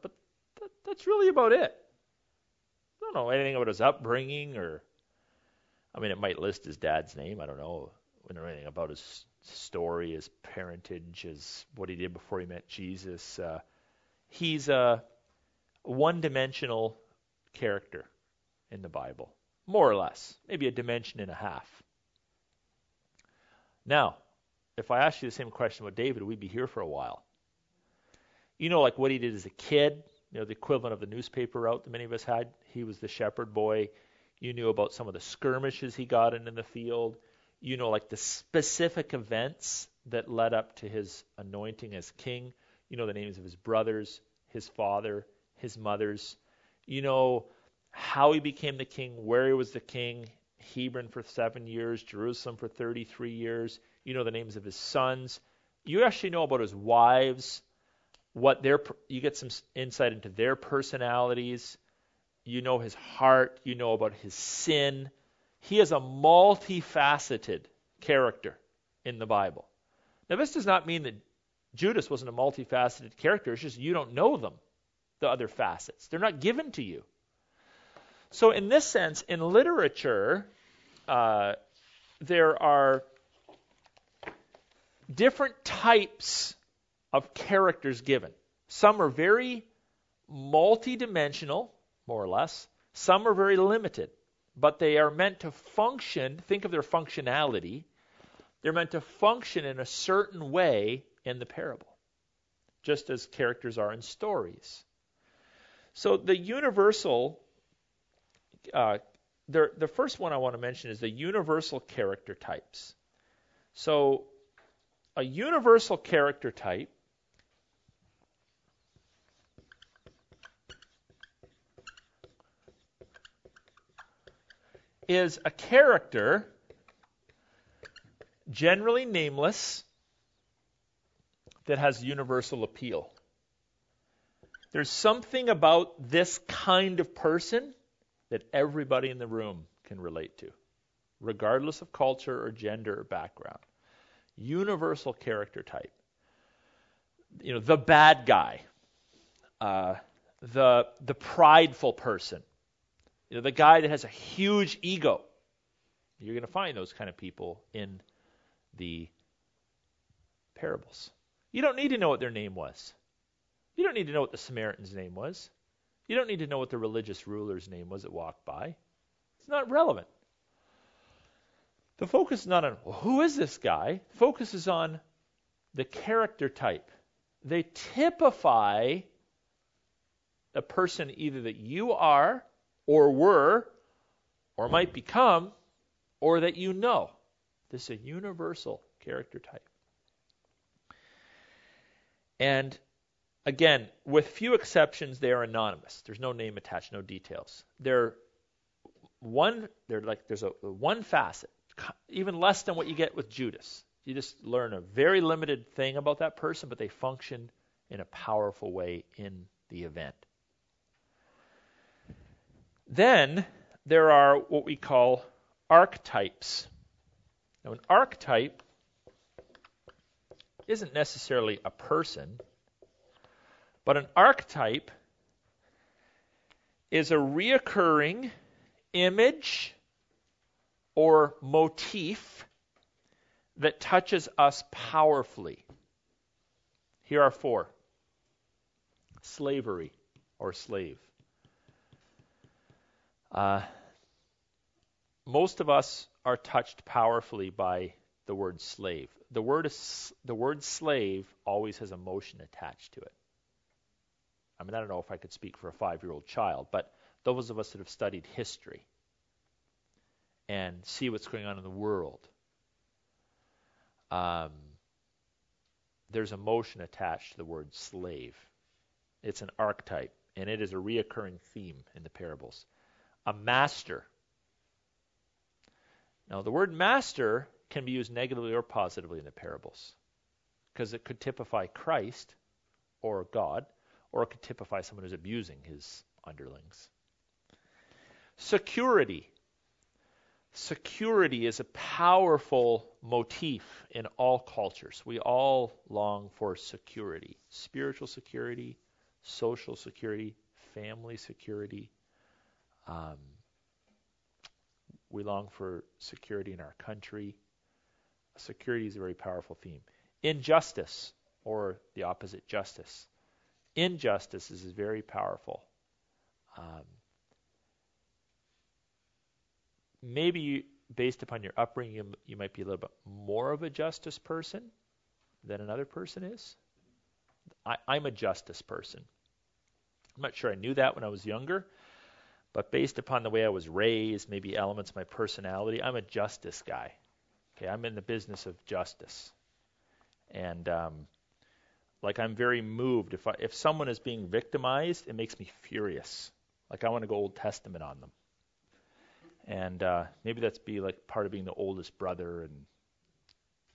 Speaker 1: But that, that's really about it. I don't know anything about his upbringing or. I mean, it might list his dad's name. I don't know. I don't know anything about his story, his parentage, his what he did before he met Jesus. Uh, he's a one-dimensional character in the Bible, more or less, maybe a dimension and a half. Now, if I asked you the same question about David, we'd be here for a while. You know, like what he did as a kid, you know, the equivalent of the newspaper route that many of us had. He was the shepherd boy. You knew about some of the skirmishes he got in in the field. You know, like the specific events that led up to his anointing as king. You know the names of his brothers, his father, his mothers. You know how he became the king, where he was the king, Hebron for seven years, Jerusalem for 33 years. You know the names of his sons. You actually know about his wives, what their you get some insight into their personalities. You know his heart. You know about his sin. He is a multifaceted character in the Bible. Now, this does not mean that Judas wasn't a multifaceted character. It's just you don't know them, the other facets. They're not given to you. So, in this sense, in literature, uh, there are different types of characters given. Some are very multidimensional, more or less. Some are very limited, but they are meant to function. Think of their functionality. They're meant to function in a certain way in the parable, just as characters are in stories. So the universal uh, the, the first one I want to mention is the universal character types. So, a universal character type is a character generally nameless that has universal appeal. There's something about this kind of person that everybody in the room can relate to, regardless of culture or gender or background. Universal character type. You know, the bad guy, uh, the the prideful person, you know, the guy that has a huge ego. You're going to find those kind of people in the parables. You don't need to know what their name was. You don't need to know what the Samaritan's name was. You don't need to know what the religious ruler's name was that walked by. It's not relevant. The focus is not on who is this guy. The focus is on the character type. They typify a person either that you are or were or might become or that you know. This is a universal character type. And Again, with few exceptions, they are anonymous. There's no name attached, no details. They're one. They're like there's a one facet, even less than what you get with Judas. You just learn a very limited thing about that person, but they function in a powerful way in the event. Then there are what we call archetypes. Now, an archetype isn't necessarily a person, but an archetype is a reoccurring image or motif that touches us powerfully. Here are four slavery or slave. Uh, most of us are touched powerfully by the word slave. The word, the word slave always has emotion attached to it. I mean, I don't know if I could speak for a five year old child, but those of us that have studied history and see what's going on in the world, um, there's emotion attached to the word slave. It's an archetype, and it is a reoccurring theme in the parables. A master. Now, the word master can be used negatively or positively in the parables because it could typify Christ or God, or it could typify someone who's abusing his underlings. Security. Security is a powerful motif in all cultures. We all long for security spiritual security, social security, family security. Um, we long for security in our country. Security is a very powerful theme. Injustice, or the opposite, justice. Injustice is very powerful. Um, maybe you, based upon your upbringing, you, you might be a little bit more of a justice person than another person is. I, I'm a justice person. I'm not sure I knew that when I was younger, but based upon the way I was raised, maybe elements of my personality, I'm a justice guy. Okay, I'm in the business of justice, and um, like I'm very moved if I, if someone is being victimized, it makes me furious. Like I want to go Old Testament on them, and uh, maybe that's be like part of being the oldest brother and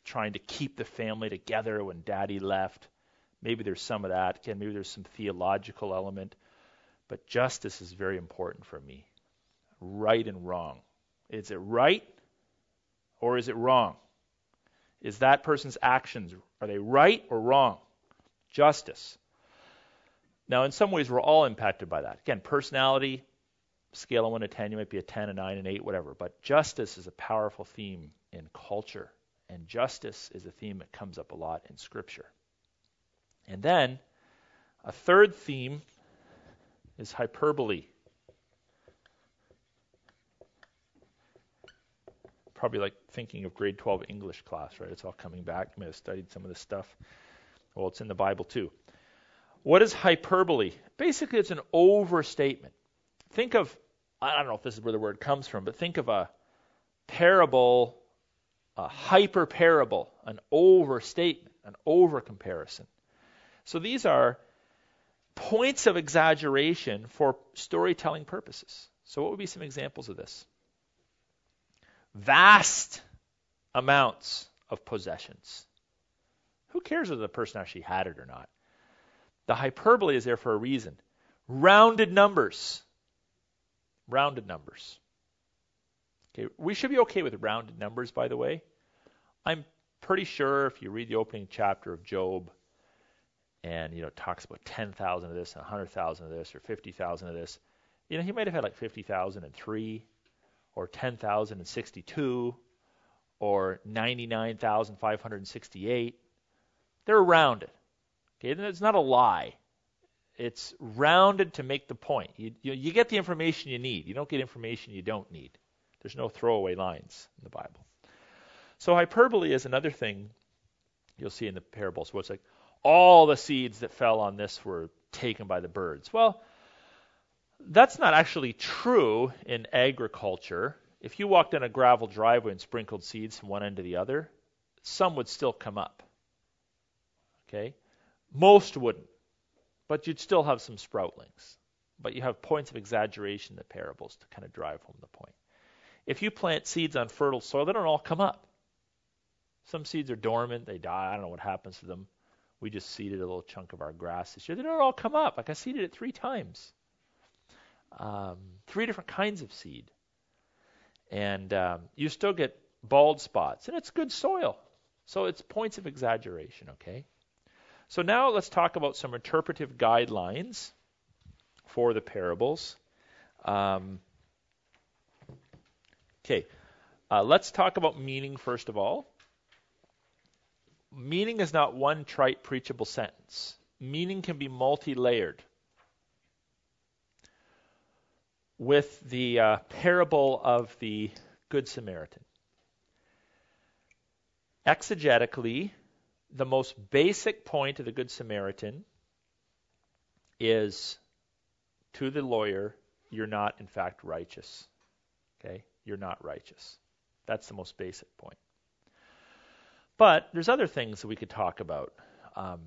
Speaker 1: trying to keep the family together when Daddy left. Maybe there's some of that. Again, maybe there's some theological element. But justice is very important for me. Right and wrong. Is it right or is it wrong? Is that person's actions, are they right or wrong? Justice. Now, in some ways, we're all impacted by that. Again, personality, scale of 1 to 10, you might be a 10, a 9, an 8, whatever. But justice is a powerful theme in culture. And justice is a theme that comes up a lot in Scripture. And then a third theme is hyperbole. Probably like thinking of grade 12 English class, right? It's all coming back. You may have studied some of this stuff. Well, it's in the Bible too. What is hyperbole? Basically, it's an overstatement. Think of, I don't know if this is where the word comes from, but think of a parable, a hyper parable, an overstatement, an over comparison. So these are points of exaggeration for storytelling purposes. So, what would be some examples of this? Vast amounts of possessions. Who cares whether the person actually had it or not? The hyperbole is there for a reason. Rounded numbers. Rounded numbers. Okay, we should be okay with rounded numbers, by the way. I'm pretty sure if you read the opening chapter of Job, and you know talks about 10,000 of this and 100,000 of this or 50,000 of this. You know, he might have had like 50,003 or 10,062 or 99,568. They're rounded. Okay, it's not a lie. It's rounded to make the point. You, you, you get the information you need. You don't get information you don't need. There's no throwaway lines in the Bible. So hyperbole is another thing you'll see in the parables. Where it's like, all the seeds that fell on this were taken by the birds. Well, that's not actually true in agriculture. If you walked in a gravel driveway and sprinkled seeds from one end to the other, some would still come up. Okay? Most wouldn't. But you'd still have some sproutlings. But you have points of exaggeration in the parables to kind of drive home the point. If you plant seeds on fertile soil, they don't all come up. Some seeds are dormant, they die, I don't know what happens to them. We just seeded a little chunk of our grass this year. They don't all come up. Like I seeded it three times. Um, three different kinds of seed. And um, you still get bald spots, and it's good soil. So it's points of exaggeration, okay? So now let's talk about some interpretive guidelines for the parables. Um, okay, uh, let's talk about meaning first of all. Meaning is not one trite, preachable sentence. Meaning can be multi layered. With the uh, parable of the Good Samaritan. Exegetically, the most basic point of the Good Samaritan is to the lawyer, you're not, in fact, righteous. Okay? You're not righteous. That's the most basic point. But there's other things that we could talk about. Um,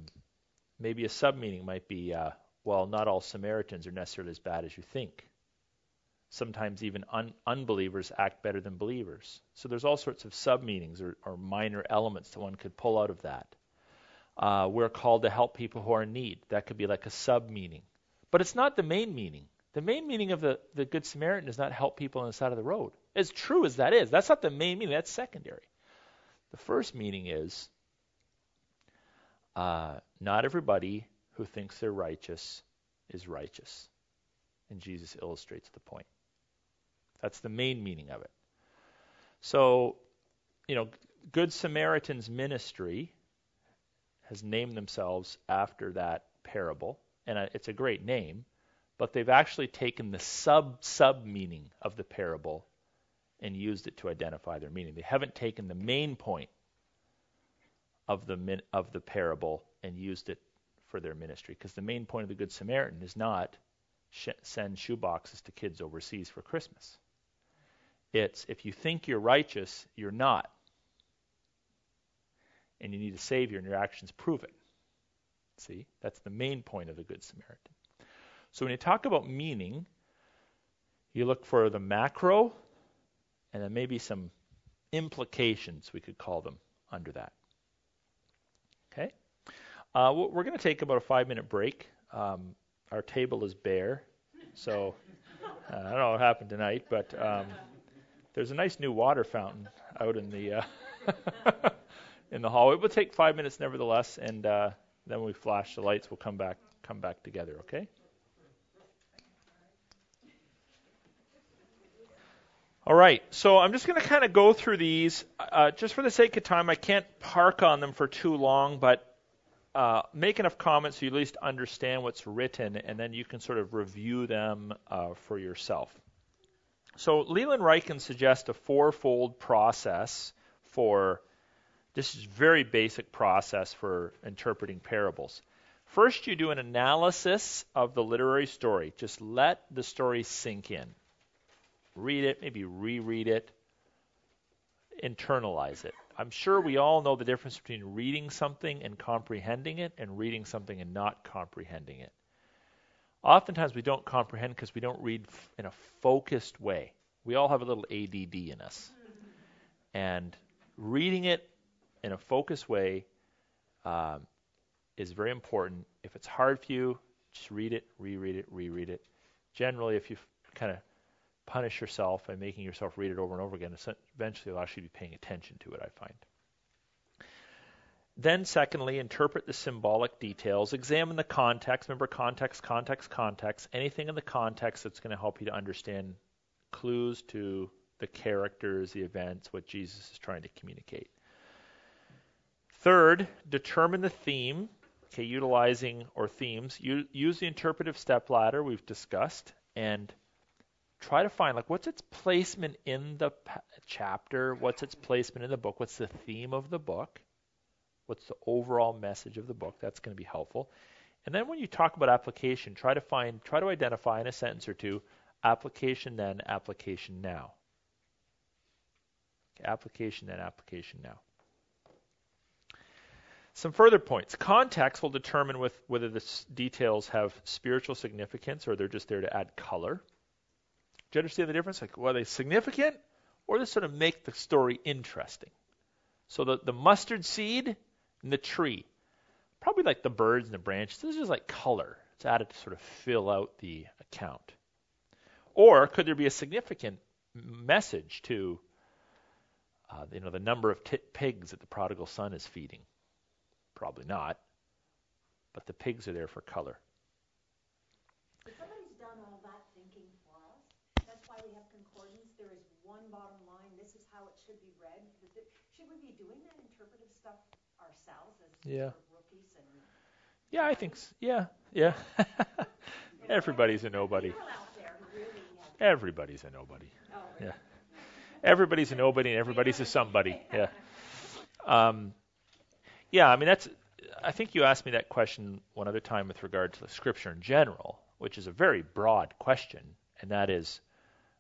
Speaker 1: maybe a sub meaning might be uh, well, not all Samaritans are necessarily as bad as you think. Sometimes even un- unbelievers act better than believers. So there's all sorts of sub meanings or, or, minor elements that one could pull out of that. Uh, we're called to help people who are in need. That could be like a sub meaning. But it's not the main meaning. The main meaning of the, the Good Samaritan is not help people on the side of the road. As true as that is, that's not the main meaning, that's secondary. The first meaning is uh, not everybody who thinks they're righteous is righteous. And Jesus illustrates the point. That's the main meaning of it. So, you know, Good Samaritan's ministry has named themselves after that parable and it's a great name, but they've actually taken the sub sub meaning of the parable and used it to identify their meaning. They haven't taken the main point of the of the parable and used it for their ministry because the main point of the good Samaritan is not sh- send shoeboxes to kids overseas for Christmas. It's if you think you're righteous, you're not. And you need a savior and your actions prove it. See, that's the main point of the Good Samaritan. So when you talk about meaning, you look for the macro and then maybe some implications, we could call them, under that. Okay? Uh, we're going to take about a five minute break. Um, our table is bare, so uh, I don't know what happened tonight, but um, there's a nice new water fountain out in the uh, in the hallway. We'll take five minutes nevertheless, and uh, then we flash the lights, we'll come back come back together, okay? All right, so I'm just going to kind of go through these. Uh, just for the sake of time, I can't park on them for too long, but uh, make enough comments so you at least understand what's written, and then you can sort of review them uh, for yourself. So Leland Ryken suggests a fourfold process for this is very basic process for interpreting parables. First, you do an analysis of the literary story. Just let the story sink in. Read it, maybe reread it, internalize it. I'm sure we all know the difference between reading something and comprehending it and reading something and not comprehending it. Oftentimes we don't comprehend because we don't read in a focused way. We all have a little ADD in us. And reading it in a focused way um, is very important. If it's hard for you, just read it, reread it, reread it. Generally, if you kind of punish yourself by making yourself read it over and over again, eventually you'll actually be paying attention to it, I find. Then, secondly, interpret the symbolic details. Examine the context. Remember, context, context, context. Anything in the context that's going to help you to understand clues to the characters, the events, what Jesus is trying to communicate. Third, determine the theme. Okay, utilizing or themes. U- use the interpretive step ladder we've discussed and try to find like what's its placement in the pa- chapter, what's its placement in the book, what's the theme of the book, what's the overall message of the book. That's going to be helpful. And then when you talk about application, try to find, try to identify in a sentence or two, application then, application now. Application then, application now. Some further points. Context will determine with, whether the details have spiritual significance or they're just there to add color. Do you understand the difference? Like, are they significant or they sort of make the story interesting? So the, the mustard seed and the tree, probably like the birds and the branches, this is just like color. It's added to sort of fill out the account. Or could there be a significant message to Uh, you know, the number of t- pigs that the prodigal son is feeding. Probably not. But the pigs are there for color.
Speaker 2: somebody's done all that thinking for us. That's why we have concordance. There is one bottom line. This is how it should be read. Should we be doing that interpretive stuff as
Speaker 1: yeah.
Speaker 2: rookies and
Speaker 1: yeah, I think so. Yeah, yeah. Everybody's a nobody. Everybody's a nobody.
Speaker 2: Oh,
Speaker 1: yeah. Everybody's a nobody and everybody's a somebody. Yeah. Um, yeah, I mean that's. I think you asked me that question one other time with regard to the scripture in general, which is a very broad question, and that is,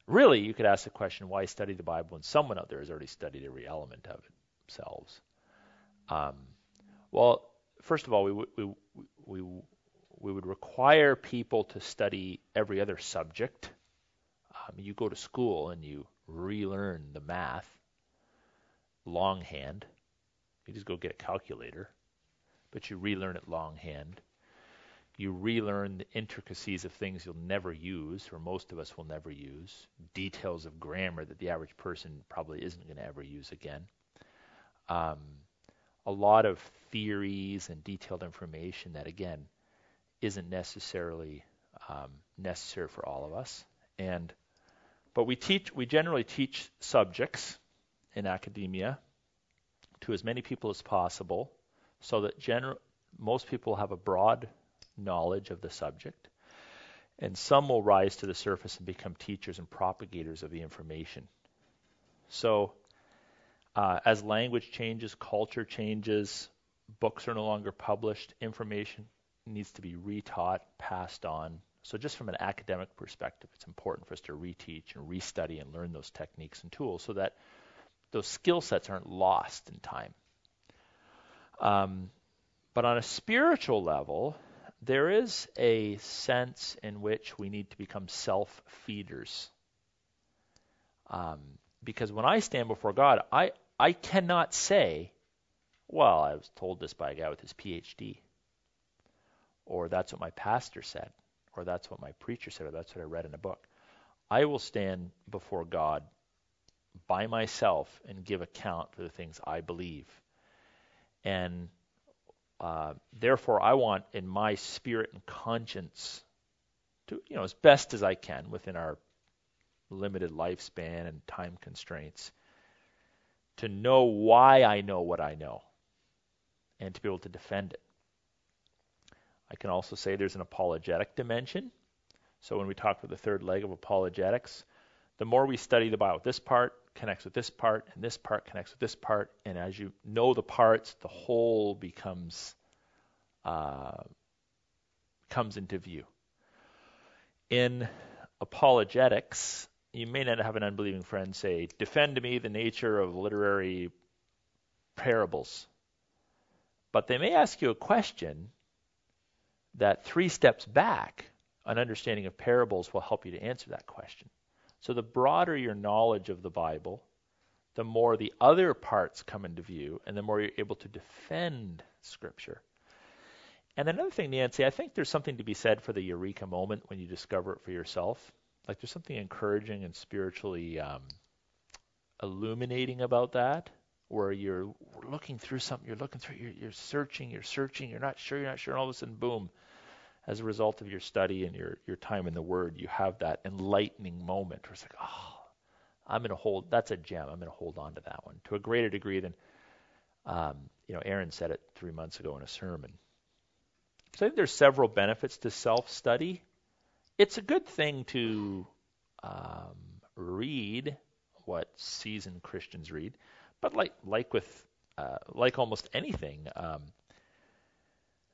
Speaker 1: really, you could ask the question, why study the Bible when someone out there has already studied every element of it themselves? Um, well, first of all, we, we, we, we would require people to study every other subject. Um, you go to school and you relearn the math longhand. You just go get a calculator, but you relearn it longhand. You relearn the intricacies of things you'll never use, or most of us will never use, details of grammar that the average person probably isn't going to ever use again. Um, a lot of theories and detailed information that, again, isn't necessarily um, necessary for all of us. And but we teach, we generally teach subjects in academia to as many people as possible, so that gener- most people have a broad knowledge of the subject, and some will rise to the surface and become teachers and propagators of the information. So uh, as language changes, culture changes, books are no longer published, information needs to be retaught, passed on. So, just from an academic perspective, it's important for us to reteach and restudy and learn those techniques and tools so that those skill sets aren't lost in time. Um, but on a spiritual level, there is a sense in which we need to become self feeders. Um, because when I stand before God, I, I cannot say, well, I was told this by a guy with his PhD, or that's what my pastor said, or that's what my preacher said, or that's what I read in a book. I will stand before God by myself and give account for the things I believe. And uh, therefore, I want in my spirit and conscience to, you know, as best as I can within our limited lifespan and time constraints, to know why I know what I know and to be able to defend it. I can also say there's an apologetic dimension. So when we talk about the third leg of apologetics, the more we study the Bible, this part connects with this part, and this part connects with this part, and as you know the parts, the whole becomes uh, comes into view. In apologetics, you may not have an unbelieving friend say, Defend to me the nature of literary parables. But they may ask you a question that three steps back, an understanding of parables will help you to answer that question. So the broader your knowledge of the Bible, the more the other parts come into view, and the more you're able to defend Scripture. And another thing, Nancy, I think there's something to be said for the eureka moment when you discover it for yourself. Like there's something encouraging and spiritually um, illuminating about that, where you're looking through something, you're looking through, you're, you're searching, you're searching, you're not sure, you're not sure, and all of a sudden, boom, as a result of your study and your, your time in the Word, you have that enlightening moment where it's like, oh, I'm going to hold, that's a gem, I'm going to hold on to that one to a greater degree than, um, you know, Aaron said it three months ago in a sermon. So I think there's several benefits to self-study it's a good thing to um, read what seasoned Christians read, but like like with uh, like almost anything, um,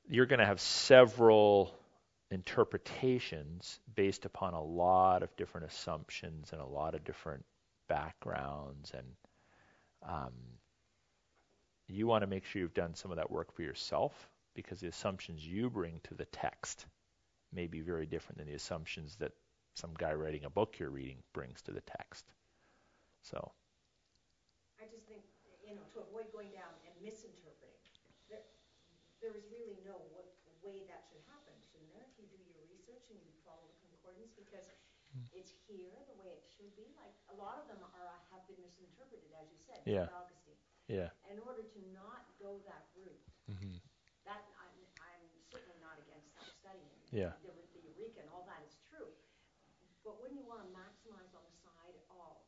Speaker 1: you're going to have several interpretations based upon a lot of different assumptions and a lot of different backgrounds and um, you want to make sure you've done some of that work for yourself because the assumptions you bring to the text may be very different than the assumptions that some guy writing a book you're reading brings to the text. So.
Speaker 2: I just think, you know, to avoid going down and misinterpreting, there, there is really no way that should happen, shouldn't there? If you do your research and you follow the concordance, because it's here the way it should be. Like a lot of them are have been misinterpreted, as you said,
Speaker 1: Yeah.
Speaker 2: Augustine.
Speaker 1: Yeah.
Speaker 2: In order to not go that route,
Speaker 1: hmm
Speaker 2: that I'm, I'm certainly not against that study. And
Speaker 1: Yeah.
Speaker 2: The, the Eureka and all that is true. But wouldn't you want to maximize on the side of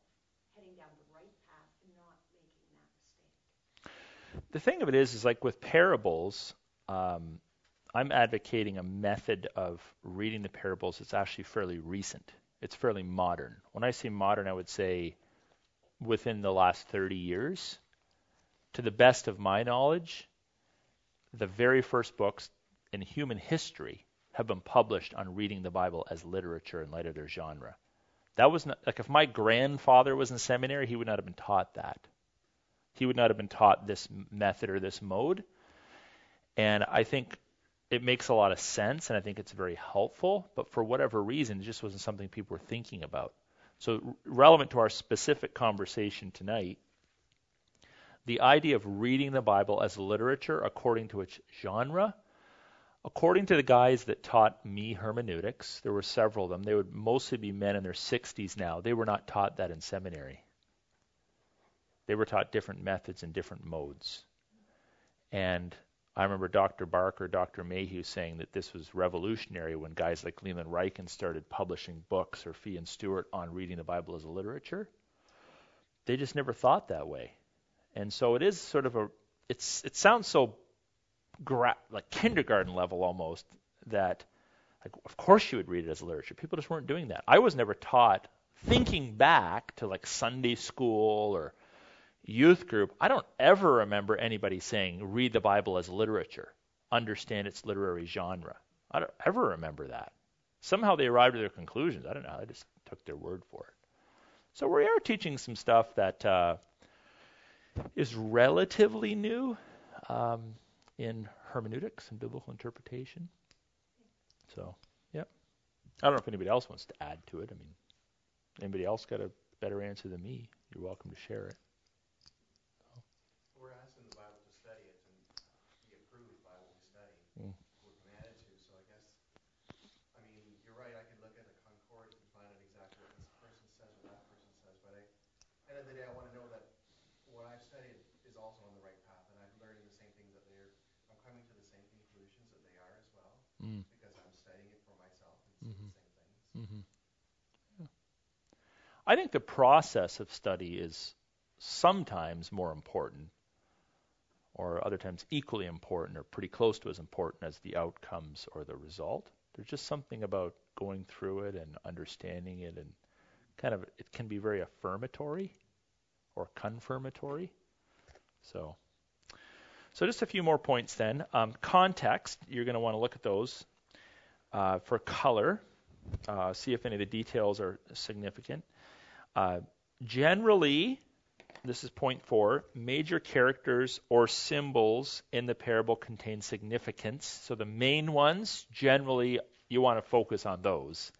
Speaker 2: heading down the right path and not making that mistake?
Speaker 1: The thing of it is, is like with parables, um, I'm advocating a method of reading the parables that's actually fairly recent. It's fairly modern. When I say modern, I would say within the last 30 years. To the best of my knowledge, the very first books in human history have been published on reading the Bible as literature in light of their genre. That was not like if my grandfather was in seminary, he would not have been taught that. He would not have been taught this method or this mode. And I think it makes a lot of sense and I think it's very helpful, but for whatever reason, it just wasn't something people were thinking about. So, relevant to our specific conversation tonight, the idea of reading the Bible as literature according to its genre, according to the guys that taught me hermeneutics, there were several of them. They would mostly be men in their 60s now. They were not taught that in seminary. They were taught different methods and different modes. And I remember Dr. Barker, Dr. Mayhew saying that this was revolutionary when guys like Leland Ryken started publishing books or Fee and Stuart on reading the Bible as a literature. They just never thought that way. And so it is sort of a it's it sounds so gra- like kindergarten level almost that like of course you would read it as literature. People just weren't doing that. I was never taught thinking back to like Sunday school or youth group, I don't ever remember anybody saying, read the Bible as literature, understand its literary genre. I don't ever remember that. Somehow they arrived at their conclusions. I don't know. I just took their word for it. So we are teaching some stuff that uh, is relatively new um, in hermeneutics and biblical interpretation. So, yep. I don't know if anybody else wants to add to it. I mean, anybody else got a better answer than me? You're welcome to share it.
Speaker 3: We're asking the Bible to study it and be approved by what we study.
Speaker 1: Mm.
Speaker 3: We're commanded to, so I guess, I mean, you're right, I could look at a Concord and find out exactly what this person says or that person says, but I, end of the day, I want to know that what I've studied is also on the right path, and I'm learning the same things that they're, I'm coming to the same conclusions that they are as well,
Speaker 1: Mm.
Speaker 3: because I'm studying it for myself and seeing
Speaker 1: Mhm.
Speaker 3: the same things.
Speaker 1: Mm-hmm. Yeah. I think the process of study is sometimes more important, or other times equally important, or pretty close to as important as the outcomes or the result. There's just something about going through it and understanding it, and kind of it can be very affirmatory or confirmatory. So. So just a few more points then. Um, context, you're going to want to look at those. Uh, for color, uh, see if any of the details are significant. Uh, generally, this is point four, major characters or symbols in the parable contain significance. So the main ones, generally, you want to focus on those.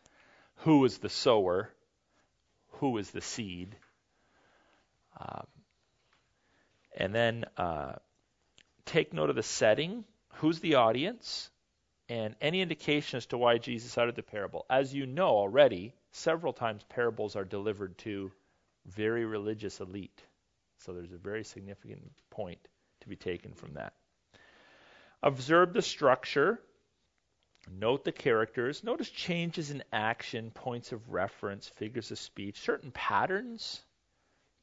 Speaker 1: Who is the sower? Who is the seed? Um, and then uh, take note of the setting. Who's the audience? and any indication as to why Jesus uttered the parable. As you know already, several times parables are delivered to very religious elite. So there's a very significant point to be taken from that. Observe the structure. Note the characters. Notice changes in action, points of reference, figures of speech, certain patterns,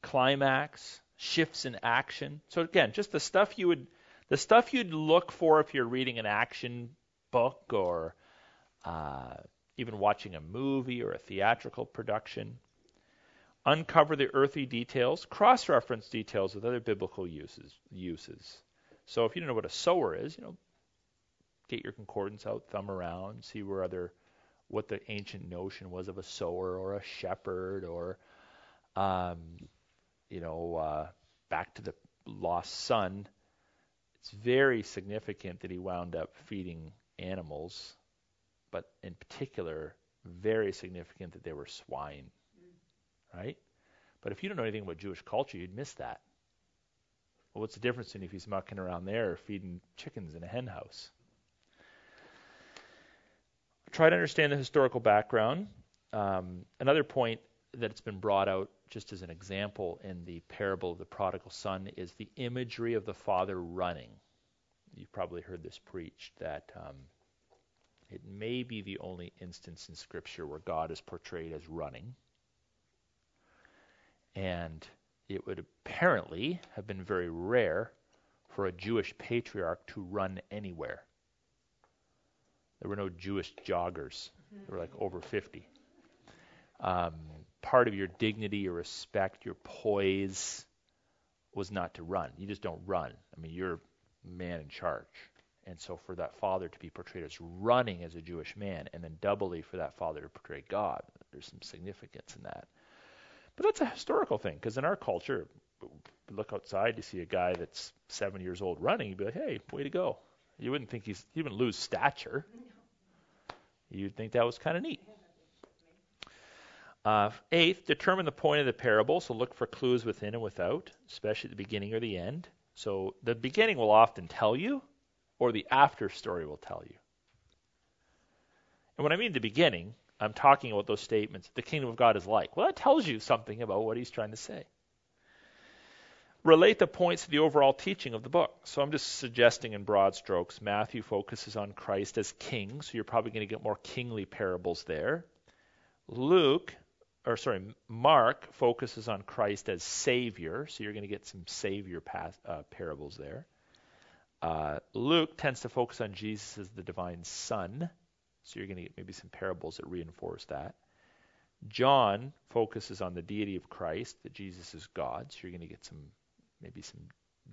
Speaker 1: climax, shifts in action. So again, just the stuff you would the stuff you'd look for if you're reading an action book or uh, even watching a movie or a theatrical production. Uncover the earthy details, cross reference details with other biblical uses, uses. So if you don't know what a sower is, you know, get your concordance out, thumb around, see where other what the ancient notion was of a sower or a shepherd or um, you know, uh, back to the lost son. It's very significant that he wound up feeding animals, but in particular, very significant that they were swine. Right? But if you don't know anything about Jewish culture, you'd miss that. Well, what's the difference between if he's mucking around there or feeding chickens in a hen house? Try to understand the historical background. um, another point that's been brought out just as an example in the parable of the prodigal son is the imagery of the father running. You've probably heard this preached that um, it may be the only instance in Scripture where God is portrayed as running. And it would apparently have been very rare for a Jewish patriarch to run anywhere. There were no Jewish joggers. They were like over 50. Um, part of your dignity, your respect, your poise was not to run. You just don't run. I mean, you're man in charge. And so for that father to be portrayed as running as a Jewish man, and then doubly for that father to portray God, there's some significance in that. But that's a historical thing, because in our culture, look outside, you see a guy that's seven years old running, you'd be like, hey, way to go. You wouldn't think he's, he wouldn't lose stature. You'd think that was kind of neat. Uh, eighth, determine the point of the parable. So look for clues within and without, especially at the beginning or the end. So the beginning will often tell you, or the after story will tell you. And when I mean the beginning, I'm talking about those statements. The kingdom of God is like. Well, that tells you something about what he's trying to say. Relate the points to the overall teaching of the book. So I'm just suggesting in broad strokes. Matthew focuses on Christ as king, so you're probably going to get more kingly parables there. Luke or sorry, Mark focuses on Christ as Savior, so you're going to get some Savior uh, parables there. Uh, Luke tends to focus on Jesus as the divine Son, so you're going to get maybe some parables that reinforce that. John focuses on the deity of Christ, that Jesus is God, so you're going to get some maybe some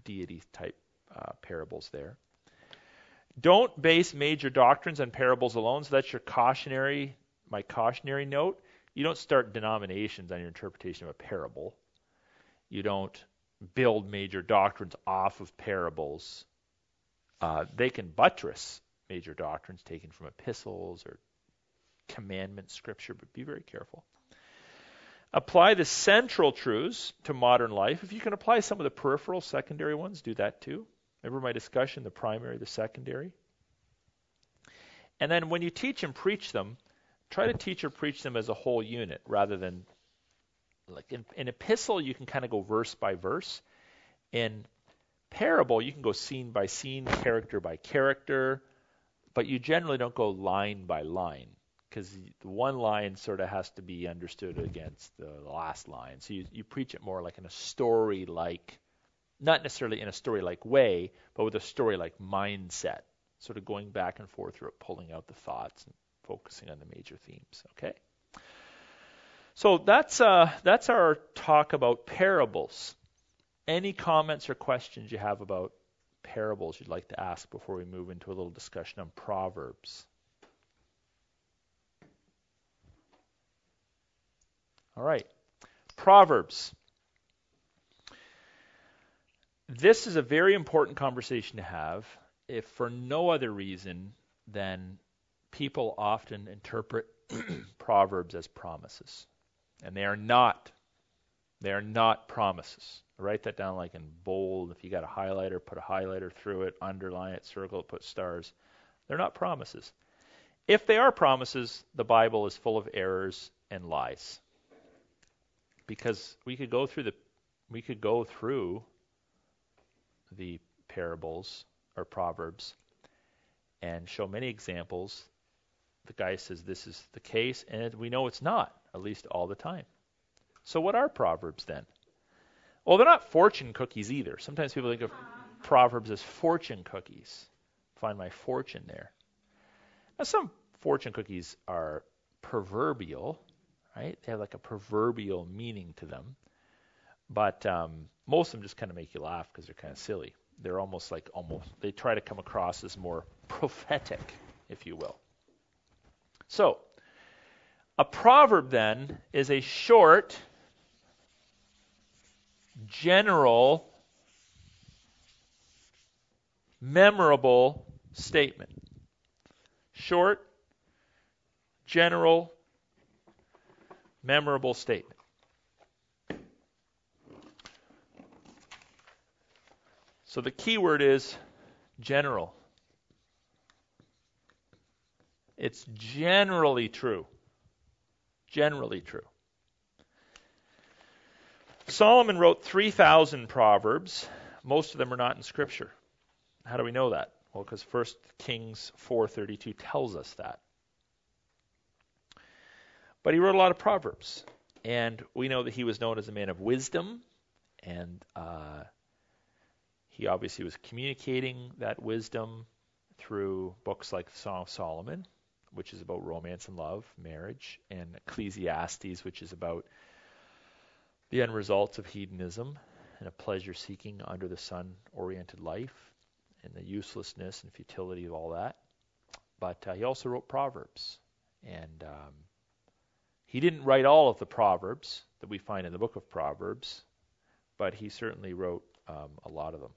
Speaker 1: deity type uh, parables there. Don't base major doctrines on parables alone, so that's your cautionary, my cautionary note you don't start denominations on your interpretation of a parable. You don't build major doctrines off of parables. Uh, they can buttress major doctrines taken from epistles or commandment scripture, but be very careful. Apply the central truths to modern life. If you can apply some of the peripheral secondary ones, do that too. Remember my discussion, the primary, the secondary. And then when you teach and preach them, try to teach or preach them as a whole unit rather than like in, in epistle you can kind of go verse by verse in parable you can go scene by scene character by character but you generally don't go line by line because one line sort of has to be understood against the last line so you, you preach it more like in a story like not necessarily in a story like way but with a story like mindset sort of going back and forth through it pulling out the thoughts and focusing on the major themes. Okay. So that's uh, that's our talk about parables. Any comments or questions you have about parables you'd like to ask before we move into a little discussion on proverbs? All right. Proverbs. This is a very important conversation to have, if for no other reason than people often interpret proverbs as promises, and they are not. They are not promises. Write that down like in bold. If you got a highlighter, put a highlighter through it, underline it, circle it, put stars. They're not promises. If they are promises, the Bible is full of errors and lies. Because we could go through the we could go through the parables or proverbs and show many examples the guy says this is the case, and we know it's not, at least all the time. So, what are Proverbs then? Well, they're not fortune cookies either. Sometimes people think of Proverbs as fortune cookies. Find my fortune there. Now, some fortune cookies are proverbial, right? They have like a proverbial meaning to them. But um, most of them just kind of make you laugh because they're kind of silly. They're almost like almost, they try to come across as more prophetic, if you will. So, a proverb then is a short, general, memorable statement. Short, general, memorable statement. So the key word is general. It's generally true. Generally true. Solomon wrote 3,000 proverbs. Most of them are not in Scripture. How do we know that? Well, because 1 Kings 4:32 tells us that. But he wrote a lot of proverbs, and we know that he was known as a man of wisdom, and uh, he obviously was communicating that wisdom through books like the Song of Solomon, which is about romance and love, marriage, and Ecclesiastes, which is about the end results of hedonism and a pleasure seeking under the sun oriented life and the uselessness and futility of all that. But uh, he also wrote Proverbs. And um, he didn't write all of the Proverbs that we find in the book of Proverbs, but he certainly wrote um, a lot of them.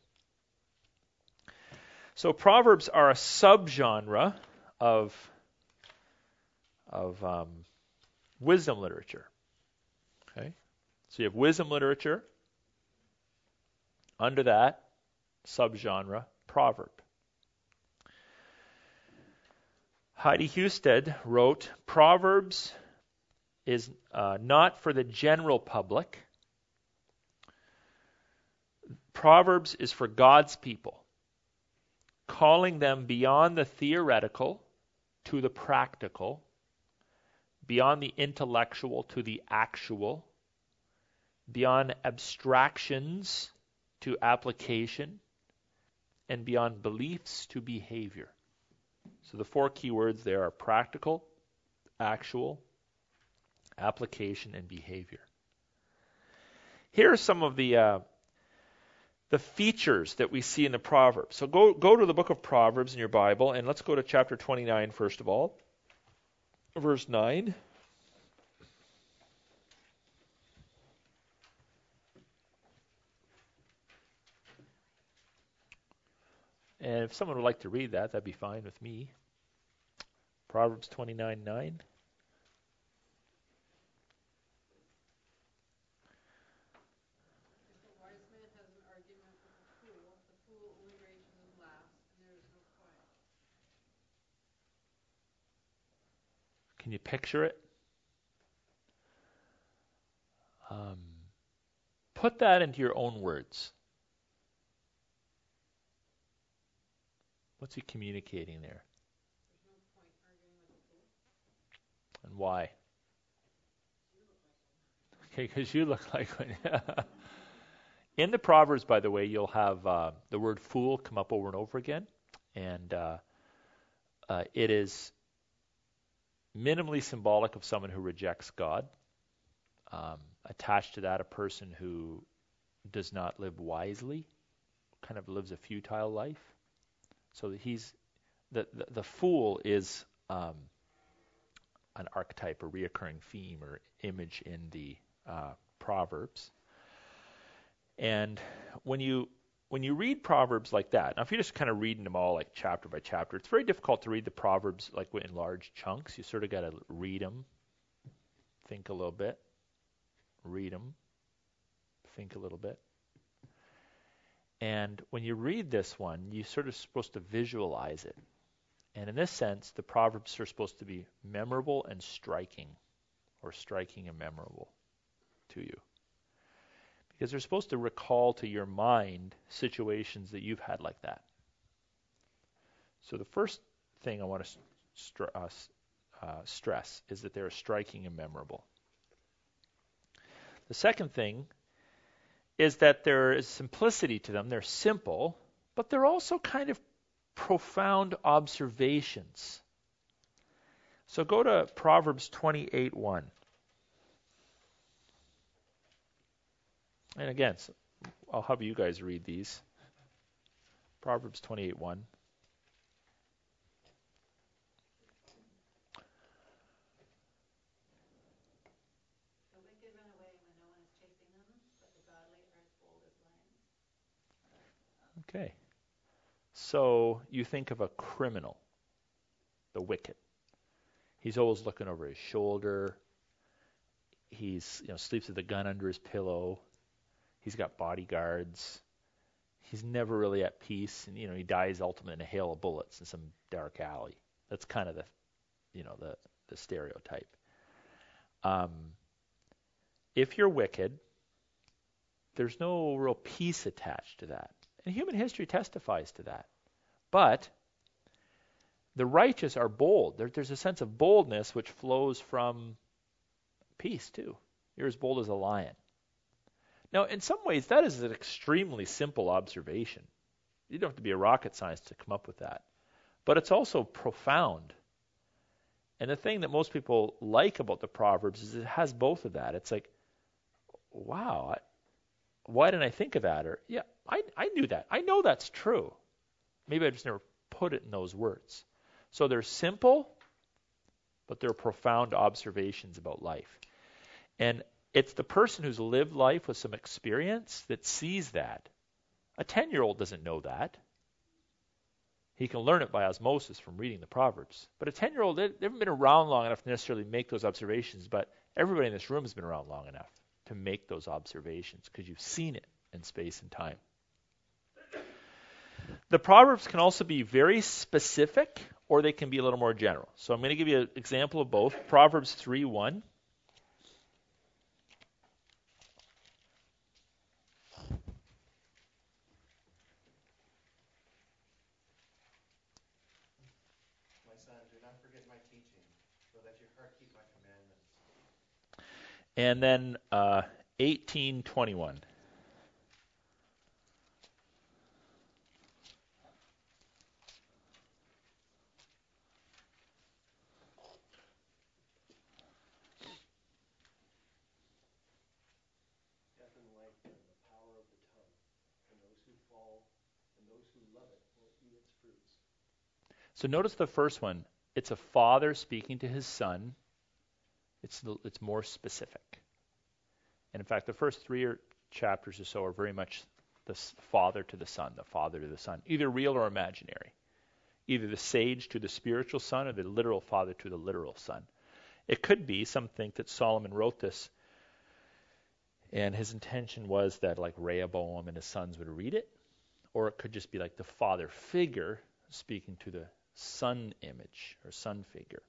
Speaker 1: So Proverbs are a subgenre of of um, wisdom literature. So you have wisdom literature. Under that subgenre, proverb. Heidi Husted wrote, Proverbs is uh, not for the general public. Proverbs is for God's people, calling them beyond the theoretical to the practical, beyond the intellectual to the actual, beyond abstractions to application, and beyond beliefs to behavior. So the four key words there are practical, actual, application, and behavior. Here are some of the uh, the features that we see in the Proverbs. So go go to the book of Proverbs in your Bible, and let's go to chapter 29 first of all, verse 9. And if someone would like to read that, that'd be fine with me. Proverbs 29 9. Can you picture it? Um, put that into your own words. What's he communicating there? And why? Okay, because you look like one. In the Proverbs, by the way, you'll have uh, the word fool come up over and over again. And uh, uh, it is minimally symbolic of someone who rejects God. Um, attached to that, a person who does not live wisely, kind of lives a futile life. So he's the the, the fool is um, an archetype, a reoccurring theme or image in the uh, Proverbs. And when you when you read Proverbs like that, now if you're just kind of reading them all like chapter by chapter, it's very difficult to read the Proverbs like in large chunks. You sort of got to read them, think a little bit, read them, think a little bit, and when you read this one, you're sort of supposed to visualize it. And in this sense, the Proverbs are supposed to be memorable and striking, or striking and memorable to you. Because they're supposed to recall to your mind situations that you've had like that. So the first thing I want to uh, uh, stress is that they're striking and memorable. The second thing is that there is simplicity to them. They're simple, but they're also kind of profound observations. So go to Proverbs 28:1. And again, I'll have you guys read these. Proverbs 28:1. Okay. So you think of a criminal, the wicked. He's always looking over his shoulder. He's you know sleeps with a gun under his pillow. He's got bodyguards. He's never really at peace, and you know he dies ultimately in a hail of bullets in some dark alley. That's kind of the, you know, the the stereotype. Um, if you're wicked, there's no real peace attached to that. And human history testifies to that. But the righteous are bold. There, there's a sense of boldness which flows from peace, too. You're as bold as a lion. Now, in some ways, that is an extremely simple observation. You don't have to be a rocket scientist to come up with that. But it's also profound. And the thing that most people like about the Proverbs is it has both of that. It's like, wow, why didn't I think of that? Or, yeah, I, I knew that. I know that's true. Maybe I just never put it in those words. So they're simple, but they're profound observations about life. And it's the person who's lived life with some experience that sees that. A 10 year old doesn't know that. He can learn it by osmosis from reading the Proverbs. But a 10 year old, they haven't been around long enough to necessarily make those observations, but everybody in this room has been around long enough to make those observations because you've seen it in space and time. The Proverbs can also be very specific or they can be a little more general. So I'm going to give you an example of both. Proverbs 3 1.
Speaker 3: My son, do not forget my teaching, so that your heart keep my commandments.
Speaker 1: And then uh, 1821.
Speaker 4: Death and life are in the power of the tongue, and those who fall and those who love it Uh, will then its fruits.
Speaker 1: So notice the first one. It's a father speaking to his son. It's the, it's more specific. And in fact, the first three chapters or so are very much the father to the son, the father to the son, either real or imaginary, either the sage to the spiritual son or the literal father to the literal son. It could be some think that Solomon wrote this, and his intention was that like Rehoboam and his sons would read it, or it could just be like the father figure speaking to the son image or son figure.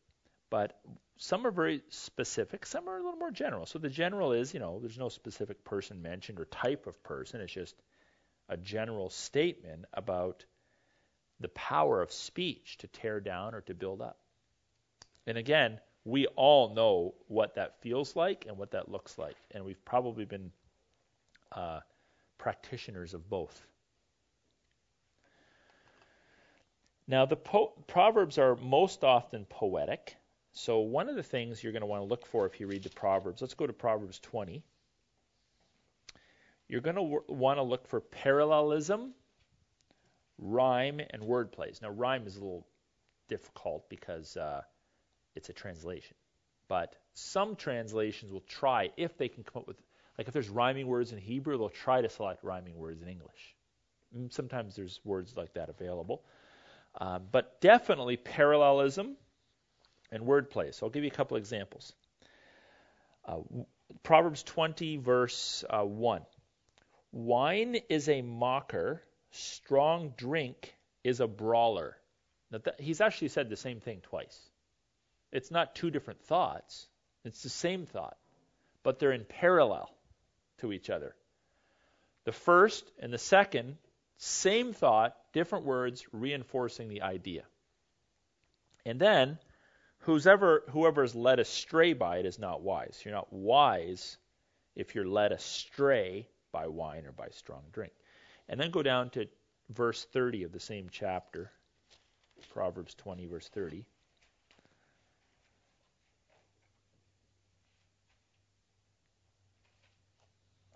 Speaker 1: But some are very specific, some are a little more general. So the general is, you know, there's no specific person mentioned or type of person. It's just a general statement about the power of speech to tear down or to build up. And again, we all know what that feels like and what that looks like. And we've probably been uh, practitioners of both. Now, the po- Proverbs are most often poetic. So, one of the things you're going to want to look for if you read the Proverbs, let's go to Proverbs 20. You're going to want to look for parallelism, rhyme, and word plays. Now, rhyme is a little difficult because uh, it's a translation. But some translations will try, if they can come up with, like if there's rhyming words in Hebrew, they'll try to select rhyming words in English. Mm, Sometimes there's words like that available. Um, but definitely parallelism and wordplay. So I'll give you a couple examples. Uh, Proverbs 20, verse uh, 1. Wine is a mocker, strong drink is a brawler. Now he's actually said the same thing twice. It's not two different thoughts, it's the same thought, but they're in parallel to each other. The first and the second, same thought, different words, reinforcing the idea. And then, whoever whoever is led astray by it is not wise. You're not wise if you're led astray by wine or by strong drink. And then go down to verse 30 of the same chapter, Proverbs 20, verse 30.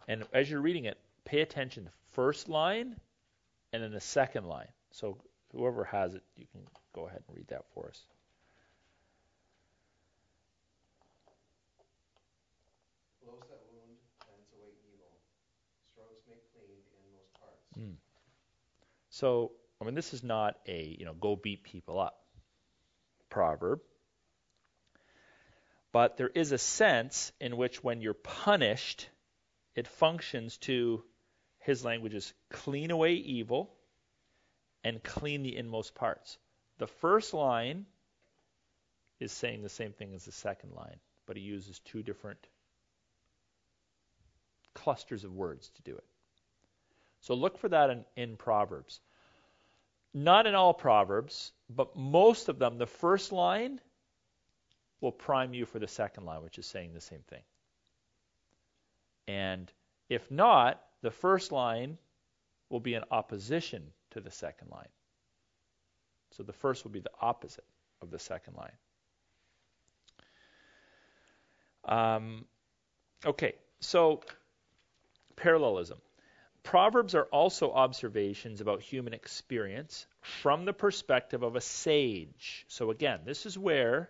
Speaker 1: And as you're reading it, pay attention to the first line and then the second line. So whoever has it, you can go ahead and read that for us.
Speaker 3: Blows that wound plants away evil. Strokes make clean the inmost parts.
Speaker 1: Mm. So, I mean, this is not a, you know, go beat people up proverb. But there is a sense in which when you're punished, it functions to, his language is clean away evil and clean the inmost parts. The first line is saying the same thing as the second line. but he uses two different clusters of words to do it. So look for that in, in Proverbs. Not in all Proverbs, but most of them, the first line will prime you for the second line, which is saying the same thing. And if not, the first line will be in opposition to the second line. So the first will be the opposite of the second line. Um, okay, so parallelism. Proverbs are also observations about human experience from the perspective of a sage. So, again, this is where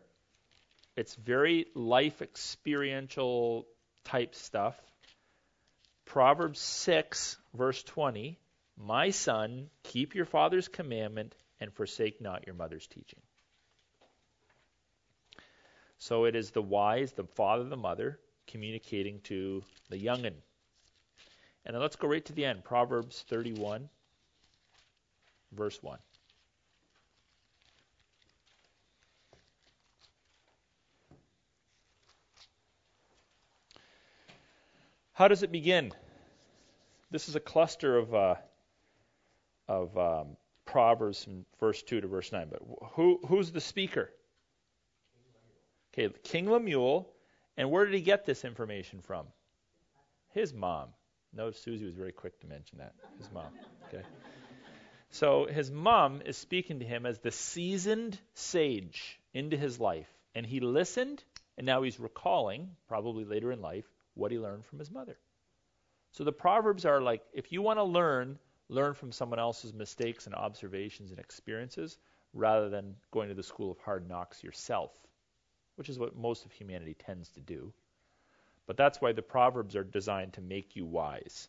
Speaker 1: it's very life experiential type stuff. Proverbs 6, verse 20 My son, keep your father's commandment and forsake not your mother's teaching. So it is the wise, the father, the mother, communicating to the youngin. And then let's go right to the end. Proverbs 31, verse 1. How does it begin? This is a cluster of uh, of um, proverbs from verse two to verse nine. But who who's the speaker? Okay, King Lemuel. And where did he get this information from? His mom. Notice Susie was very quick to mention that. His mom. Okay. So his mom is speaking to him as the seasoned sage into his life. And he listened, and now he's recalling, probably later in life, what he learned from his mother. So the Proverbs are like if you want to learn, learn from someone else's mistakes and observations and experiences rather than going to the school of hard knocks yourself, which is what most of humanity tends to do. But that's why the Proverbs are designed to make you wise.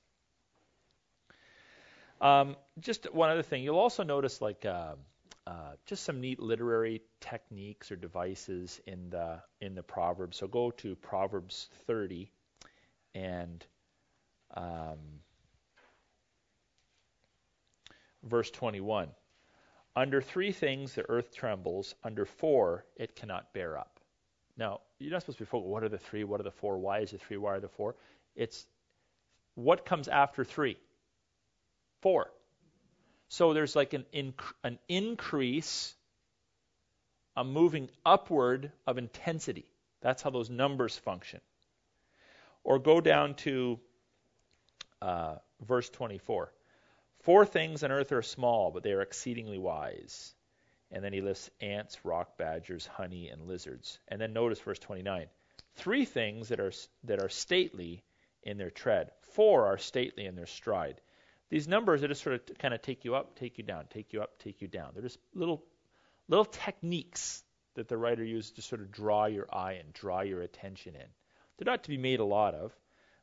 Speaker 1: Um, just one other thing, you'll also notice like uh, uh, just some neat literary techniques or devices in the in the Proverbs. So go to Proverbs 30 and um, verse 21. Under three things the earth trembles, under four it cannot bear up. Now, you're not supposed to be focused, what are the three, what are the four, why is the three, why are the four? It's what comes after three? Four. So there's like an, inc- an increase, a moving upward of intensity. That's how those numbers function. Or go down to uh, verse 24. Four things on earth are small, but they are exceedingly wise. And then he lists ants, rock badgers, honey, and lizards. And then notice verse 29. Three things that are that are stately in their tread. Four are stately in their stride. These numbers are just sort of kind of take you up, take you down, take you up, take you down. They're just little little techniques that the writer used to sort of draw your eye and draw your attention in. They're not to be made a lot of,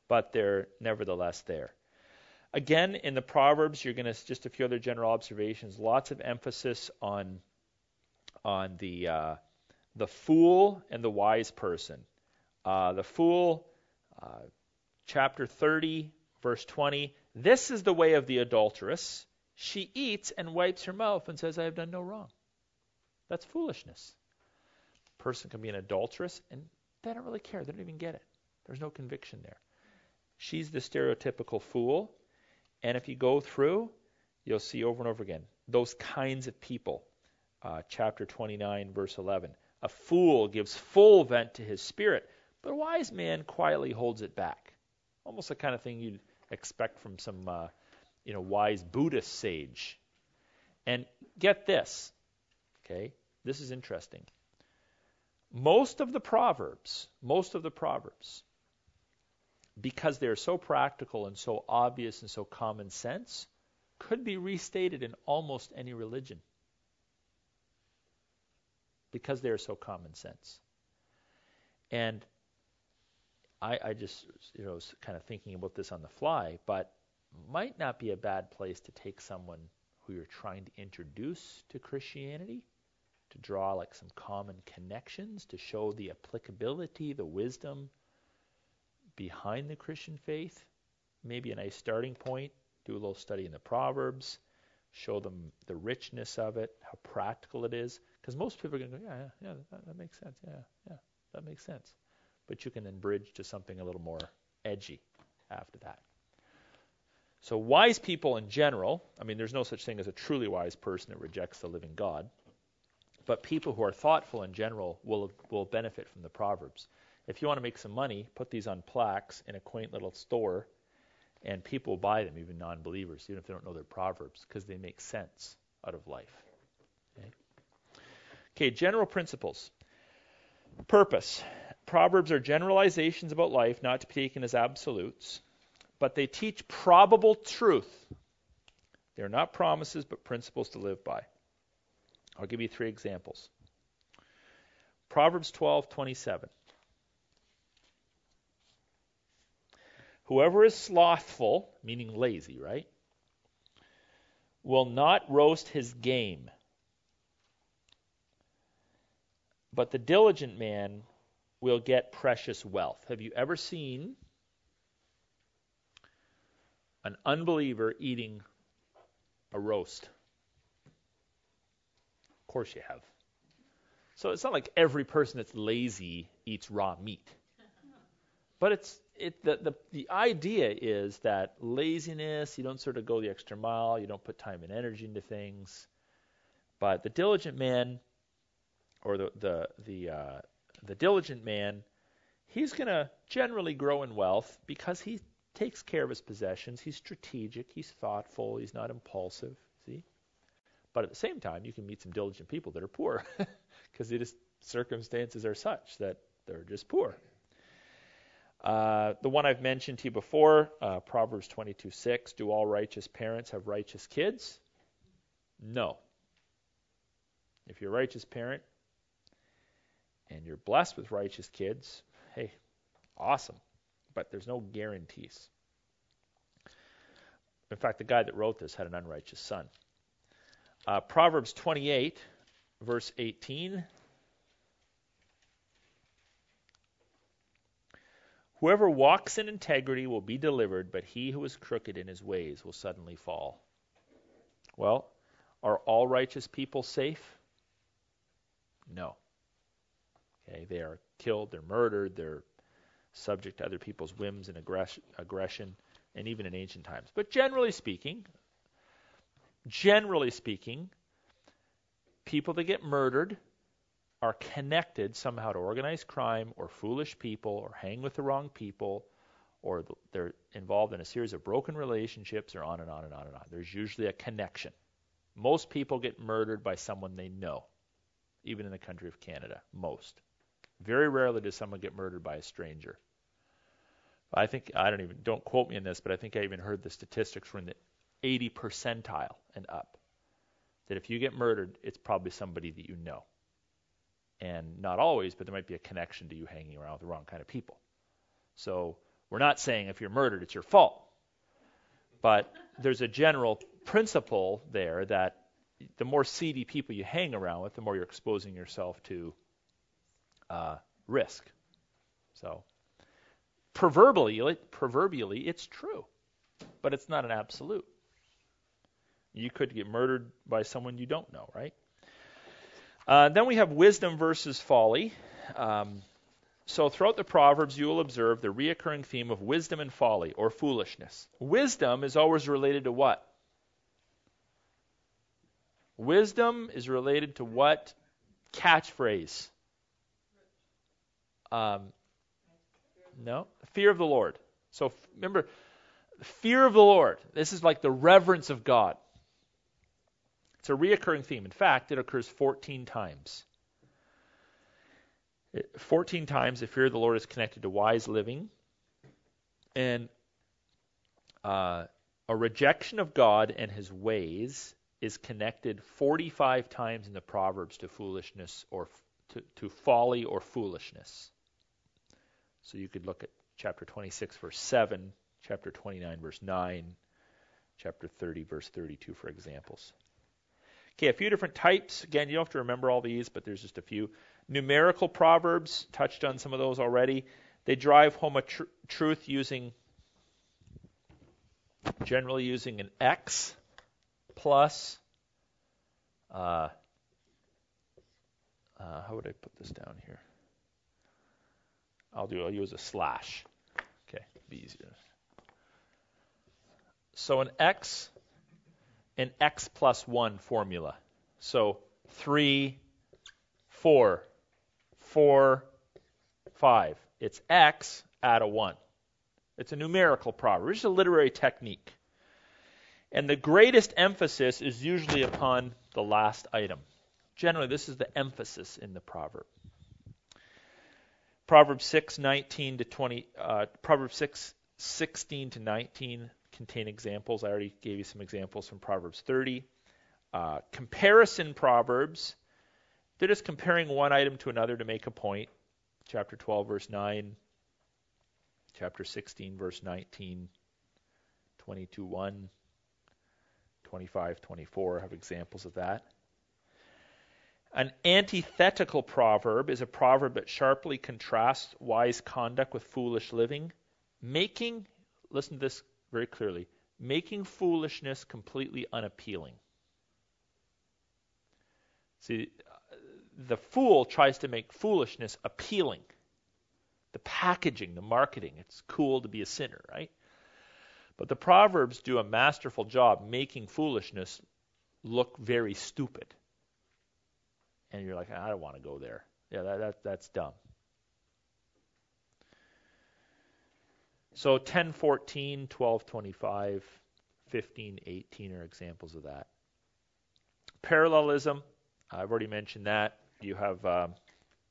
Speaker 1: but they're nevertheless there. Again, in the Proverbs, you're going to just a few other general observations. Lots of emphasis on on the uh, the fool and the wise person. Uh, the fool, uh, chapter 30, verse 20. This is the way of the adulteress. She eats and wipes her mouth and says, "I have done no wrong." That's foolishness. A Person can be an adulteress and they don't really care. They don't even get it. There's no conviction there. She's the stereotypical fool. And if you go through, you'll see over and over again those kinds of people. Uh, chapter 29, verse 11. A fool gives full vent to his spirit, but a wise man quietly holds it back. Almost the kind of thing you'd expect from some, uh, you know, wise Buddhist sage. And get this, okay? This is interesting. Most of the Proverbs, most of the Proverbs, because they're so practical and so obvious and so common sense, could be restated in almost any religion because they are so common sense. And I, I just, you know, was kind of thinking about this on the fly, but might not be a bad place to take someone who you're trying to introduce to Christianity to draw like some common connections to show the applicability, the wisdom behind the Christian faith. Maybe a nice starting point. Do a little study in the Proverbs, show them the richness of it, how practical it is. Because most people are going to go, yeah, yeah, yeah, that, that makes sense. Yeah, yeah, that makes sense. but you can then bridge to something a little more edgy after that. So, wise people in general, I mean, there's no such thing as a truly wise person that rejects the living God, but people who are thoughtful in general will, will benefit from the Proverbs. If you want to make some money, put these on plaques in a quaint little store, and people will buy them, even non believers, even if they don't know their Proverbs, because they make sense out of life. Okay? Okay, general principles. Purpose. Proverbs are generalizations about life, not to be taken as absolutes, but they teach probable truth. They're not promises, but principles to live by. I'll give you three examples. Proverbs 12:27. Whoever is slothful, meaning lazy, right, will not roast his game. But the diligent man will get precious wealth. Have you ever seen an unbeliever eating a roast? Of course you have. So it's not like every person that's lazy eats raw meat. But it's it the, the the idea is that laziness, you don't sort of go the extra mile, you don't put time and energy into things. But the diligent man or the the the uh, the diligent man, he's going to generally grow in wealth because he takes care of his possessions. He's strategic. He's thoughtful. He's not impulsive. See, but at the same time, you can meet some diligent people that are poor because the circumstances are such that they're just poor. Uh, the one I've mentioned to you before, uh, Proverbs 22:6. Do all righteous parents have righteous kids? No. If you're a righteous parent, and you're blessed with righteous kids, hey, awesome. But there's no guarantees. In fact, the guy that wrote this had an unrighteous son. Uh, Proverbs 28, verse 18. Whoever walks in integrity will be delivered, but he who is crooked in his ways will suddenly fall. Well, are all righteous people safe? No. Okay, they are killed, they're murdered, they're subject to other people's whims and aggression, and even in ancient times. But generally speaking, generally speaking, people that get murdered are connected somehow to organized crime or foolish people or hang with the wrong people or they're involved in a series of broken relationships or on and on and on and on. There's usually a connection. Most people get murdered by someone they know, even in the country of Canada. Most. Very rarely does someone get murdered by a stranger. I think I don't even don't quote me on this, but I think I even heard the statistics from the 80 percentile and up. That if you get murdered, it's probably somebody that you know. And not always, but there might be a connection to you hanging around with the wrong kind of people. So we're not saying if you're murdered, it's your fault. But there's a general principle there that the more seedy people you hang around with, the more you're exposing yourself to uh, risk. So, proverbially, proverbially, it's true, but it's not an absolute. You could get murdered by someone you don't know, right? Uh, then we have wisdom versus folly. Um, so throughout the Proverbs, you will observe the reoccurring theme of wisdom and folly, or foolishness. Wisdom is always related to what? Wisdom is related to what? Catchphrase. Um, no, fear of the Lord. So remember, fear of the Lord. This is like the reverence of God. It's a reoccurring theme. In fact, it occurs 14 times. 14 times the fear of the Lord is connected to wise living. And uh, a rejection of God and his ways is connected 45 times in the Proverbs to foolishness or to, to folly or foolishness. So you could look at chapter 26, verse 7, chapter 29, verse 9, chapter 30, verse 32 for examples. Okay, a few different types. Again, you don't have to remember all these, but there's just a few. Numerical proverbs, touched on some of those already. They drive home a tr- truth using, generally using an X plus, uh, uh, how would I put this down here? I'll do. I'll use a slash. Okay, be easier. So an x, an x plus one formula. So three, four, four, five. It's x add a one. It's a numerical proverb. It's a literary technique. And the greatest emphasis is usually upon the last item. Generally, this is the emphasis in the proverb. Proverbs 6, 19 to 20, uh, Proverbs 6, 16 to 19 contain examples. I already gave you some examples from Proverbs 30. Uh, comparison proverbs, they're just comparing one item to another to make a point. Chapter 12, verse 9, chapter 16, verse 19, 22, 1, 25, 24 have examples of that. An antithetical proverb is a proverb that sharply contrasts wise conduct with foolish living, making, listen to this very clearly, making foolishness completely unappealing. See, the fool tries to make foolishness appealing. The packaging, the marketing, it's cool to be a sinner, right? But the Proverbs do a masterful job making foolishness look very stupid. And you're like, I don't want to go there. Yeah, that, that, that's dumb. So 10, 14, 12, 25, 15, 18 are examples of that. Parallelism, I've already mentioned that. You have um,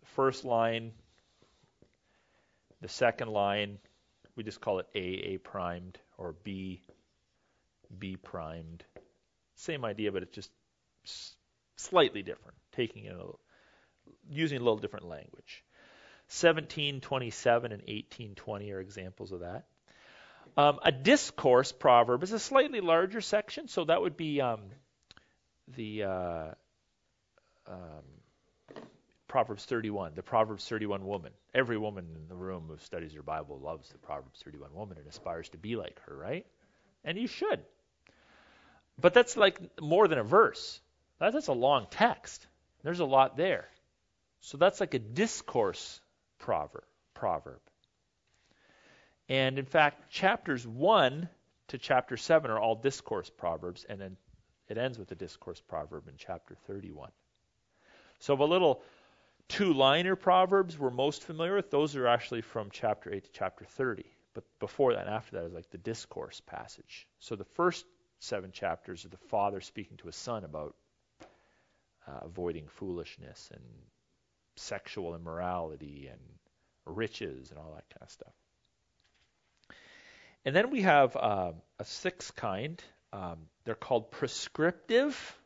Speaker 1: the first line, the second line, we just call it A, A primed, or B, B primed. Same idea, but it's just slightly different, taking it using a little different language. 1727 and 1820 are examples of that. Um, a discourse proverb is a slightly larger section, so that would be um, the uh, um, Proverbs 31, the Proverbs 31 woman. Every woman in the room who studies her Bible loves the Proverbs 31 woman and aspires to be like her, right? And you should. But that's like more than a verse. That's a long text. There's a lot there. So that's like a discourse proverb. proverb. And in fact, chapters 1 to chapter 7 are all discourse proverbs, and then it ends with a discourse proverb in chapter 31. So the little two liner proverbs we're most familiar with, those are actually from chapter 8 to chapter 30. But before that and after that is like the discourse passage. So the first seven chapters are the father speaking to his son about uh, avoiding foolishness and sexual immorality and riches and all that kind of stuff. And then we have uh, a sixth kind. Um, they're called prescriptive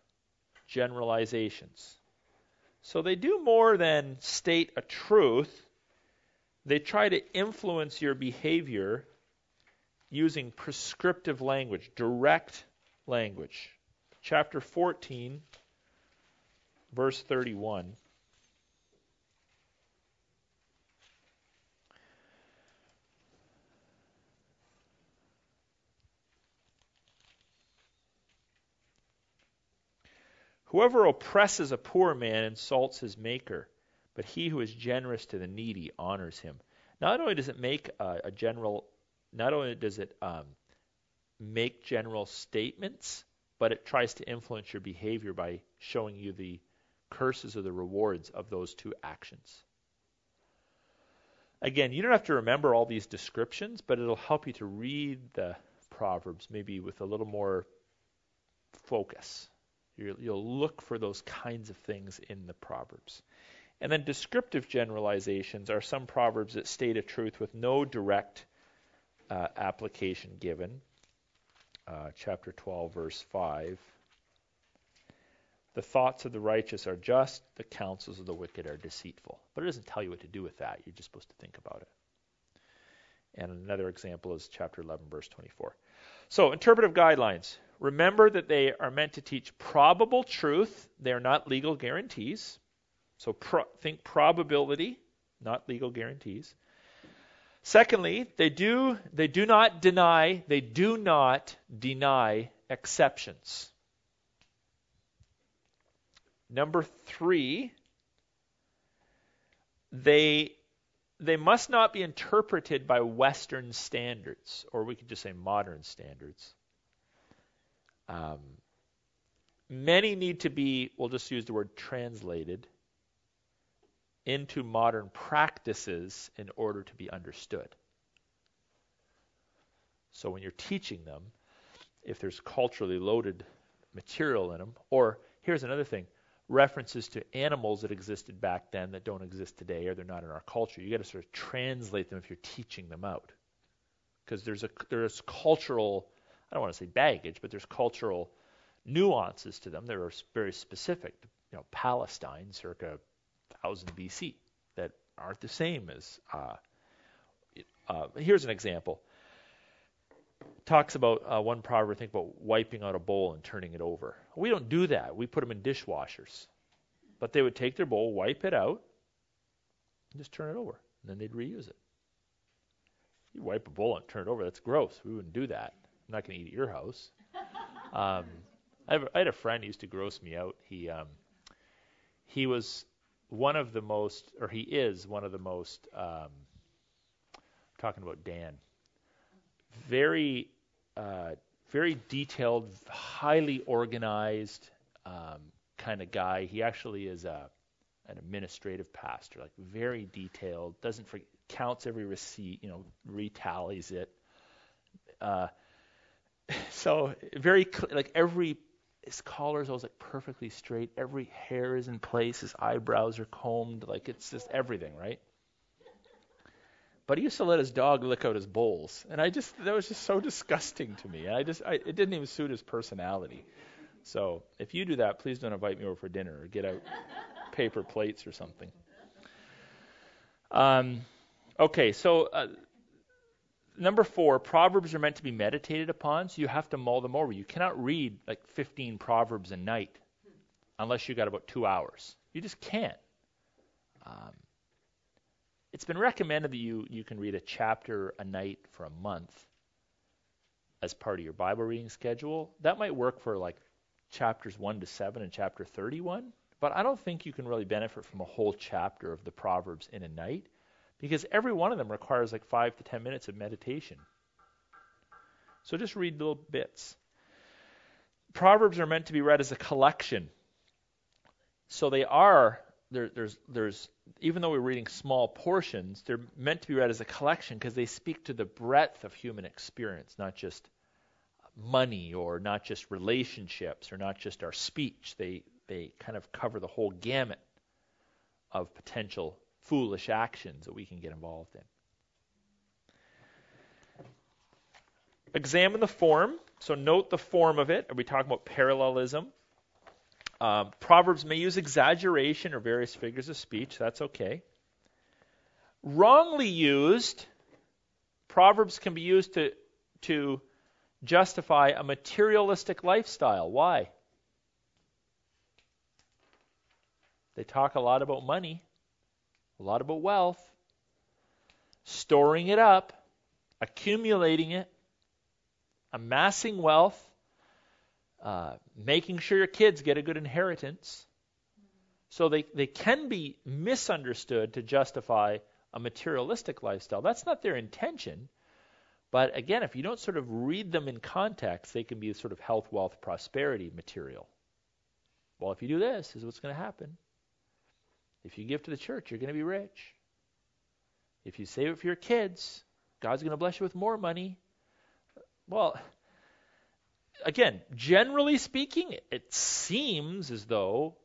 Speaker 1: generalizations. So they do more than state a truth, they try to influence your behavior using prescriptive language, direct language. Chapter 14, verse 31. Whoever oppresses a poor man insults his maker, but he who is generous to the needy honors him. Not only does it make a, a general, not only does it um, make general statements, but it tries to influence your behavior by showing you the curses or the rewards of those two actions. Again, you don't have to remember all these descriptions, but it'll help you to read the Proverbs maybe with a little more focus. You'll look for those kinds of things in the Proverbs. And then descriptive generalizations are some Proverbs that state a truth with no direct uh, application given. Uh, chapter 12, verse 5. The thoughts of the righteous are just, the counsels of the wicked are deceitful. But it doesn't tell you what to do with that. You're just supposed to think about it. And another example is chapter 11, verse 24. So, interpretive guidelines. Remember that they are meant to teach probable truth. They are not legal guarantees. So pro- think probability, not legal guarantees. Secondly, they do they do not deny, they do not deny exceptions. Number 3, they they must not be interpreted by Western standards, or we could just say modern standards. Um, many need to be, we'll just use the word translated, into modern practices in order to be understood. So when you're teaching them, if there's culturally loaded material in them, or here's another thing references to animals that existed back then that don't exist today or they're not in our culture. You got to sort of translate them if you're teaching them out. Because there's a there's cultural I don't want to say baggage, but there's cultural nuances to them that are very specific. You know, Palestine circa 1000 BC that aren't the same as uh, uh, here's an example talks about uh, one proverb, think, about wiping out a bowl and turning it over. We don't do that. We put them in dishwashers. But they would take their bowl, wipe it out, and just turn it over. And then they'd reuse it. You wipe a bowl and turn it over, that's gross. We wouldn't do that. I'm not going to eat at your house. Um, I, have, I, had a friend who used to gross me out. He um, he was one of the most, or he is one of the most. Um, talking about Dan, very uh, very detailed, highly organized um, kind of guy. He actually is a an administrative pastor, like very detailed. Doesn't forget, counts every receipt, you know, retallies it. Uh, so very like every his collar is always like perfectly straight. Every hair is in place. His eyebrows are combed. Like it's just everything, right? But he used to let his dog lick out his bowls, and I just that was just so disgusting to me. And I just I, it didn't even suit his personality. So if you do that, please don't invite me over for dinner or get out paper plates or something. Um, okay, so uh, number four, proverbs are meant to be meditated upon, so you have to mull them over. You cannot read like 15 proverbs a night unless you got about two hours. You just can't. Um, it's been recommended that you, you can read a chapter a night for a month as part of your Bible reading schedule. That might work for like chapters 1 to 7 and chapter 31, but I don't think you can really benefit from a whole chapter of the Proverbs in a night because every one of them requires like 5 to 10 minutes of meditation. So just read little bits. Proverbs are meant to be read as a collection. So they are there, there's there's even though we're reading small portions, they're meant to be read as a collection because they speak to the breadth of human experience, not just money or not just relationships or not just our speech. They they kind of cover the whole gamut of potential foolish actions that we can get involved in. Examine the form. So note the form of it. Are we talking about parallelism? Um, Proverbs may use exaggeration or various figures of speech. That's okay. Wrongly used, Proverbs can be used to, to justify a materialistic lifestyle. Why? They talk a lot about money, a lot about wealth, storing it up, accumulating it, amassing wealth, uh, making sure your kids get a good inheritance. So they, they can be misunderstood to justify a materialistic lifestyle. That's not their intention. But again, if you don't sort of read them in context, they can be sort of health, wealth, prosperity material. Well, if you do this, this is what's going to happen. If you give to the church, you're going to be rich. If you save it for your kids, God's going to bless you with more money. Well, again, generally speaking, it seems as though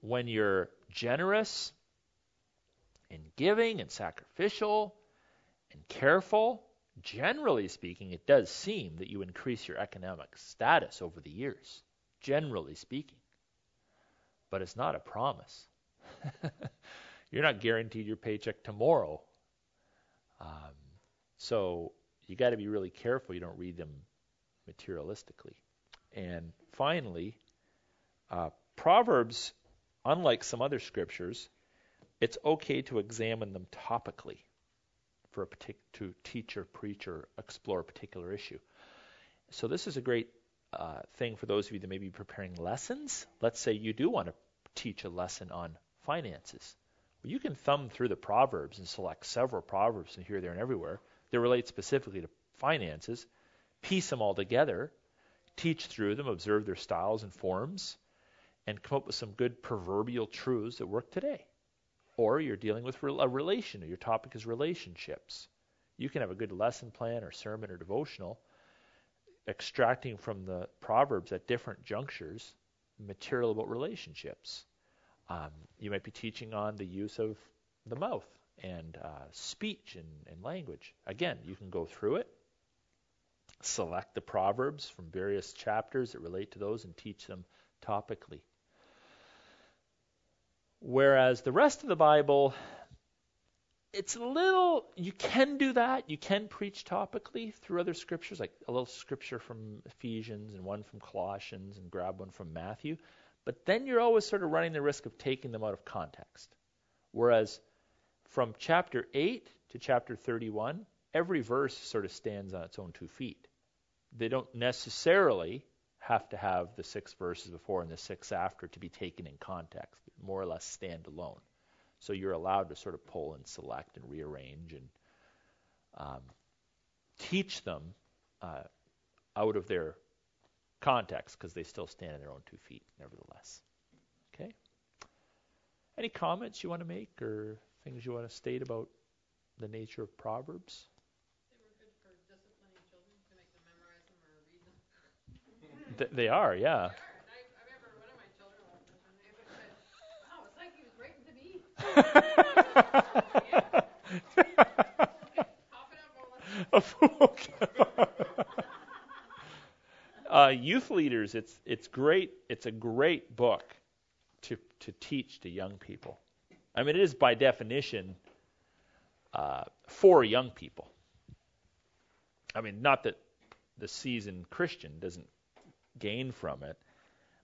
Speaker 1: when you're generous and giving and sacrificial and careful, generally speaking, it does seem that you increase your economic status over the years, generally speaking. But it's not a promise. You're not guaranteed your paycheck tomorrow. Um, so you got to be really careful you don't read them materialistically. And finally, uh, Proverbs, unlike some other scriptures, it's okay to examine them topically for a partic- to teach or preach or explore a particular issue. So this is a great uh, thing for those of you that may be preparing lessons. Let's say you do want to teach a lesson on finances. Well, You can thumb through the Proverbs and select several Proverbs and here, there, and everywhere that relate specifically to finances, piece them all together, teach through them, observe their styles and forms, and come up with some good proverbial truths that work today. Or you're dealing with a relation, or your topic is relationships. You can have a good lesson plan or sermon or devotional extracting from the Proverbs at different junctures material about relationships. Um, you might be teaching on the use of the mouth and uh, speech and, and language. Again, you can go through it, select the Proverbs from various chapters that relate to those, and teach them topically. Whereas the rest of the Bible, it's a little, you can do that. You can preach topically through other scriptures, like a little scripture from Ephesians and one from Colossians and grab one from Matthew. But then you're always sort of running the risk of taking them out of context. Whereas from chapter 8 to chapter 31, every verse sort of stands on its own two feet. They don't necessarily have to have the six verses before and the six after to be taken in context, more or less stand alone. So you're allowed to sort of pull and select and rearrange and um, teach them uh, out of their context because they still stand on their own two feet, nevertheless. Okay? Any comments you want to make or things you want to state about the nature of Proverbs? Th- they are, yeah. uh, youth leaders, it's it's great. It's a great book to to teach to young people. I mean, it is by definition uh, for young people. I mean, not that the seasoned Christian doesn't gain from it,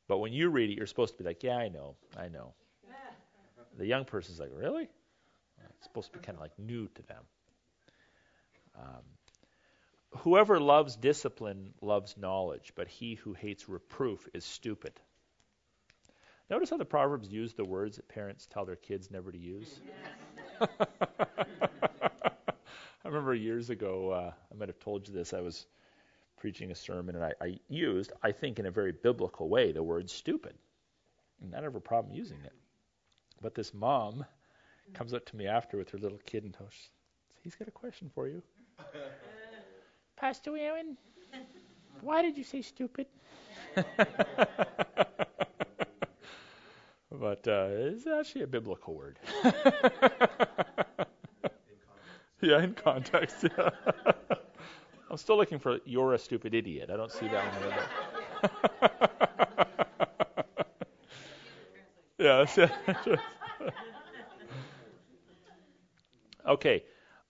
Speaker 1: but when you read it, you're supposed to be like, "Yeah, I know, I know." The young person's like, really? It's supposed to be kind of like new to them. Um, Whoever loves discipline loves knowledge, but he who hates reproof is stupid. Notice how the Proverbs use the words that parents tell their kids never to use. I remember years ago, uh, I might have told you this. I was preaching a sermon, and I, I used, I think, in a very biblical way, the word stupid. And I have a problem using it. But this mom comes up to me after with her little kid and tells, he's got a question for you. Pastor Aaron, why did you say stupid? but uh, it's actually a biblical word. yeah, in context. Yeah. I'm still looking for "you're a stupid idiot." I don't see that one yeah. okay.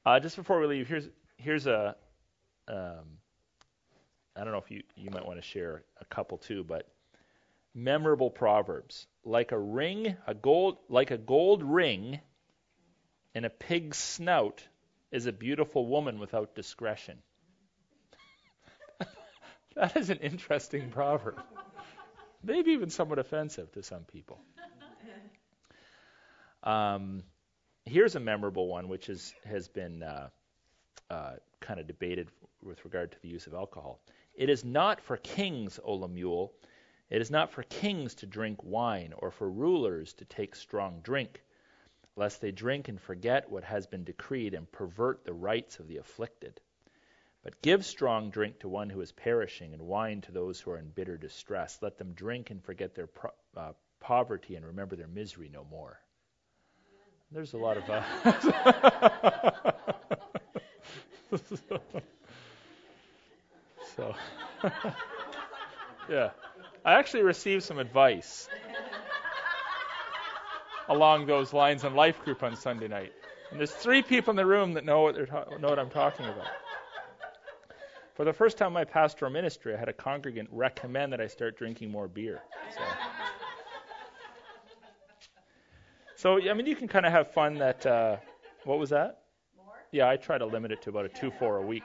Speaker 1: Uh, just before we leave, here's here's a um, I don't know if you, you might want to share a couple too, but memorable proverbs like a ring, a gold like a gold ring in a pig's snout is a beautiful woman without discretion. That is an interesting proverb. Maybe even somewhat offensive to some people. Um, here's a memorable one, which is, has been uh, uh, kind of debated with regard to the use of alcohol. It is not for kings, O Lemuel. It is not for kings to drink wine, or for rulers to take strong drink, lest they drink and forget what has been decreed and pervert the rights of the afflicted. But give strong drink to one who is perishing, and wine to those who are in bitter distress. Let them drink and forget their pro- uh, poverty and remember their misery no more. There's a lot of. Uh, so, yeah. I actually received some advice along those lines in life group on Sunday night. And there's three people in the room that know what, they're ta- know what I'm talking about. For the first time in my pastoral ministry, I had a congregant recommend that I start drinking more beer. So, so I mean, you can kind of have fun that. Uh, what was that?
Speaker 2: More?
Speaker 1: Yeah, I try to limit it to about a two, four a week.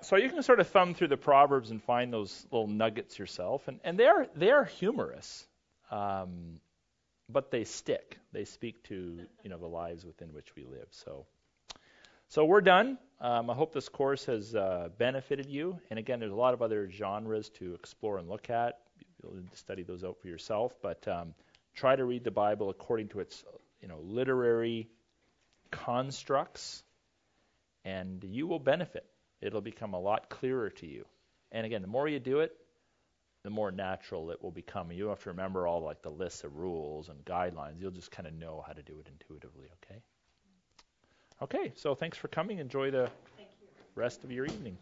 Speaker 1: So you can sort of thumb through the proverbs and find those little nuggets yourself, and, and they are they are humorous. Um, but they stick. They speak to you know the lives within which we live. So, so we're done. Um, I hope this course has uh, benefited you. And again, there's a lot of other genres to explore and look at. You'll study those out for yourself. But um, try to read the Bible according to its you know literary constructs, and you will benefit. It'll become a lot clearer to you. And again, the more you do it, the more natural it will become. You don't have to remember all like the lists of rules and guidelines. You'll just kind of know how to do it intuitively, okay? Okay, so thanks for coming. Enjoy the rest of your evening.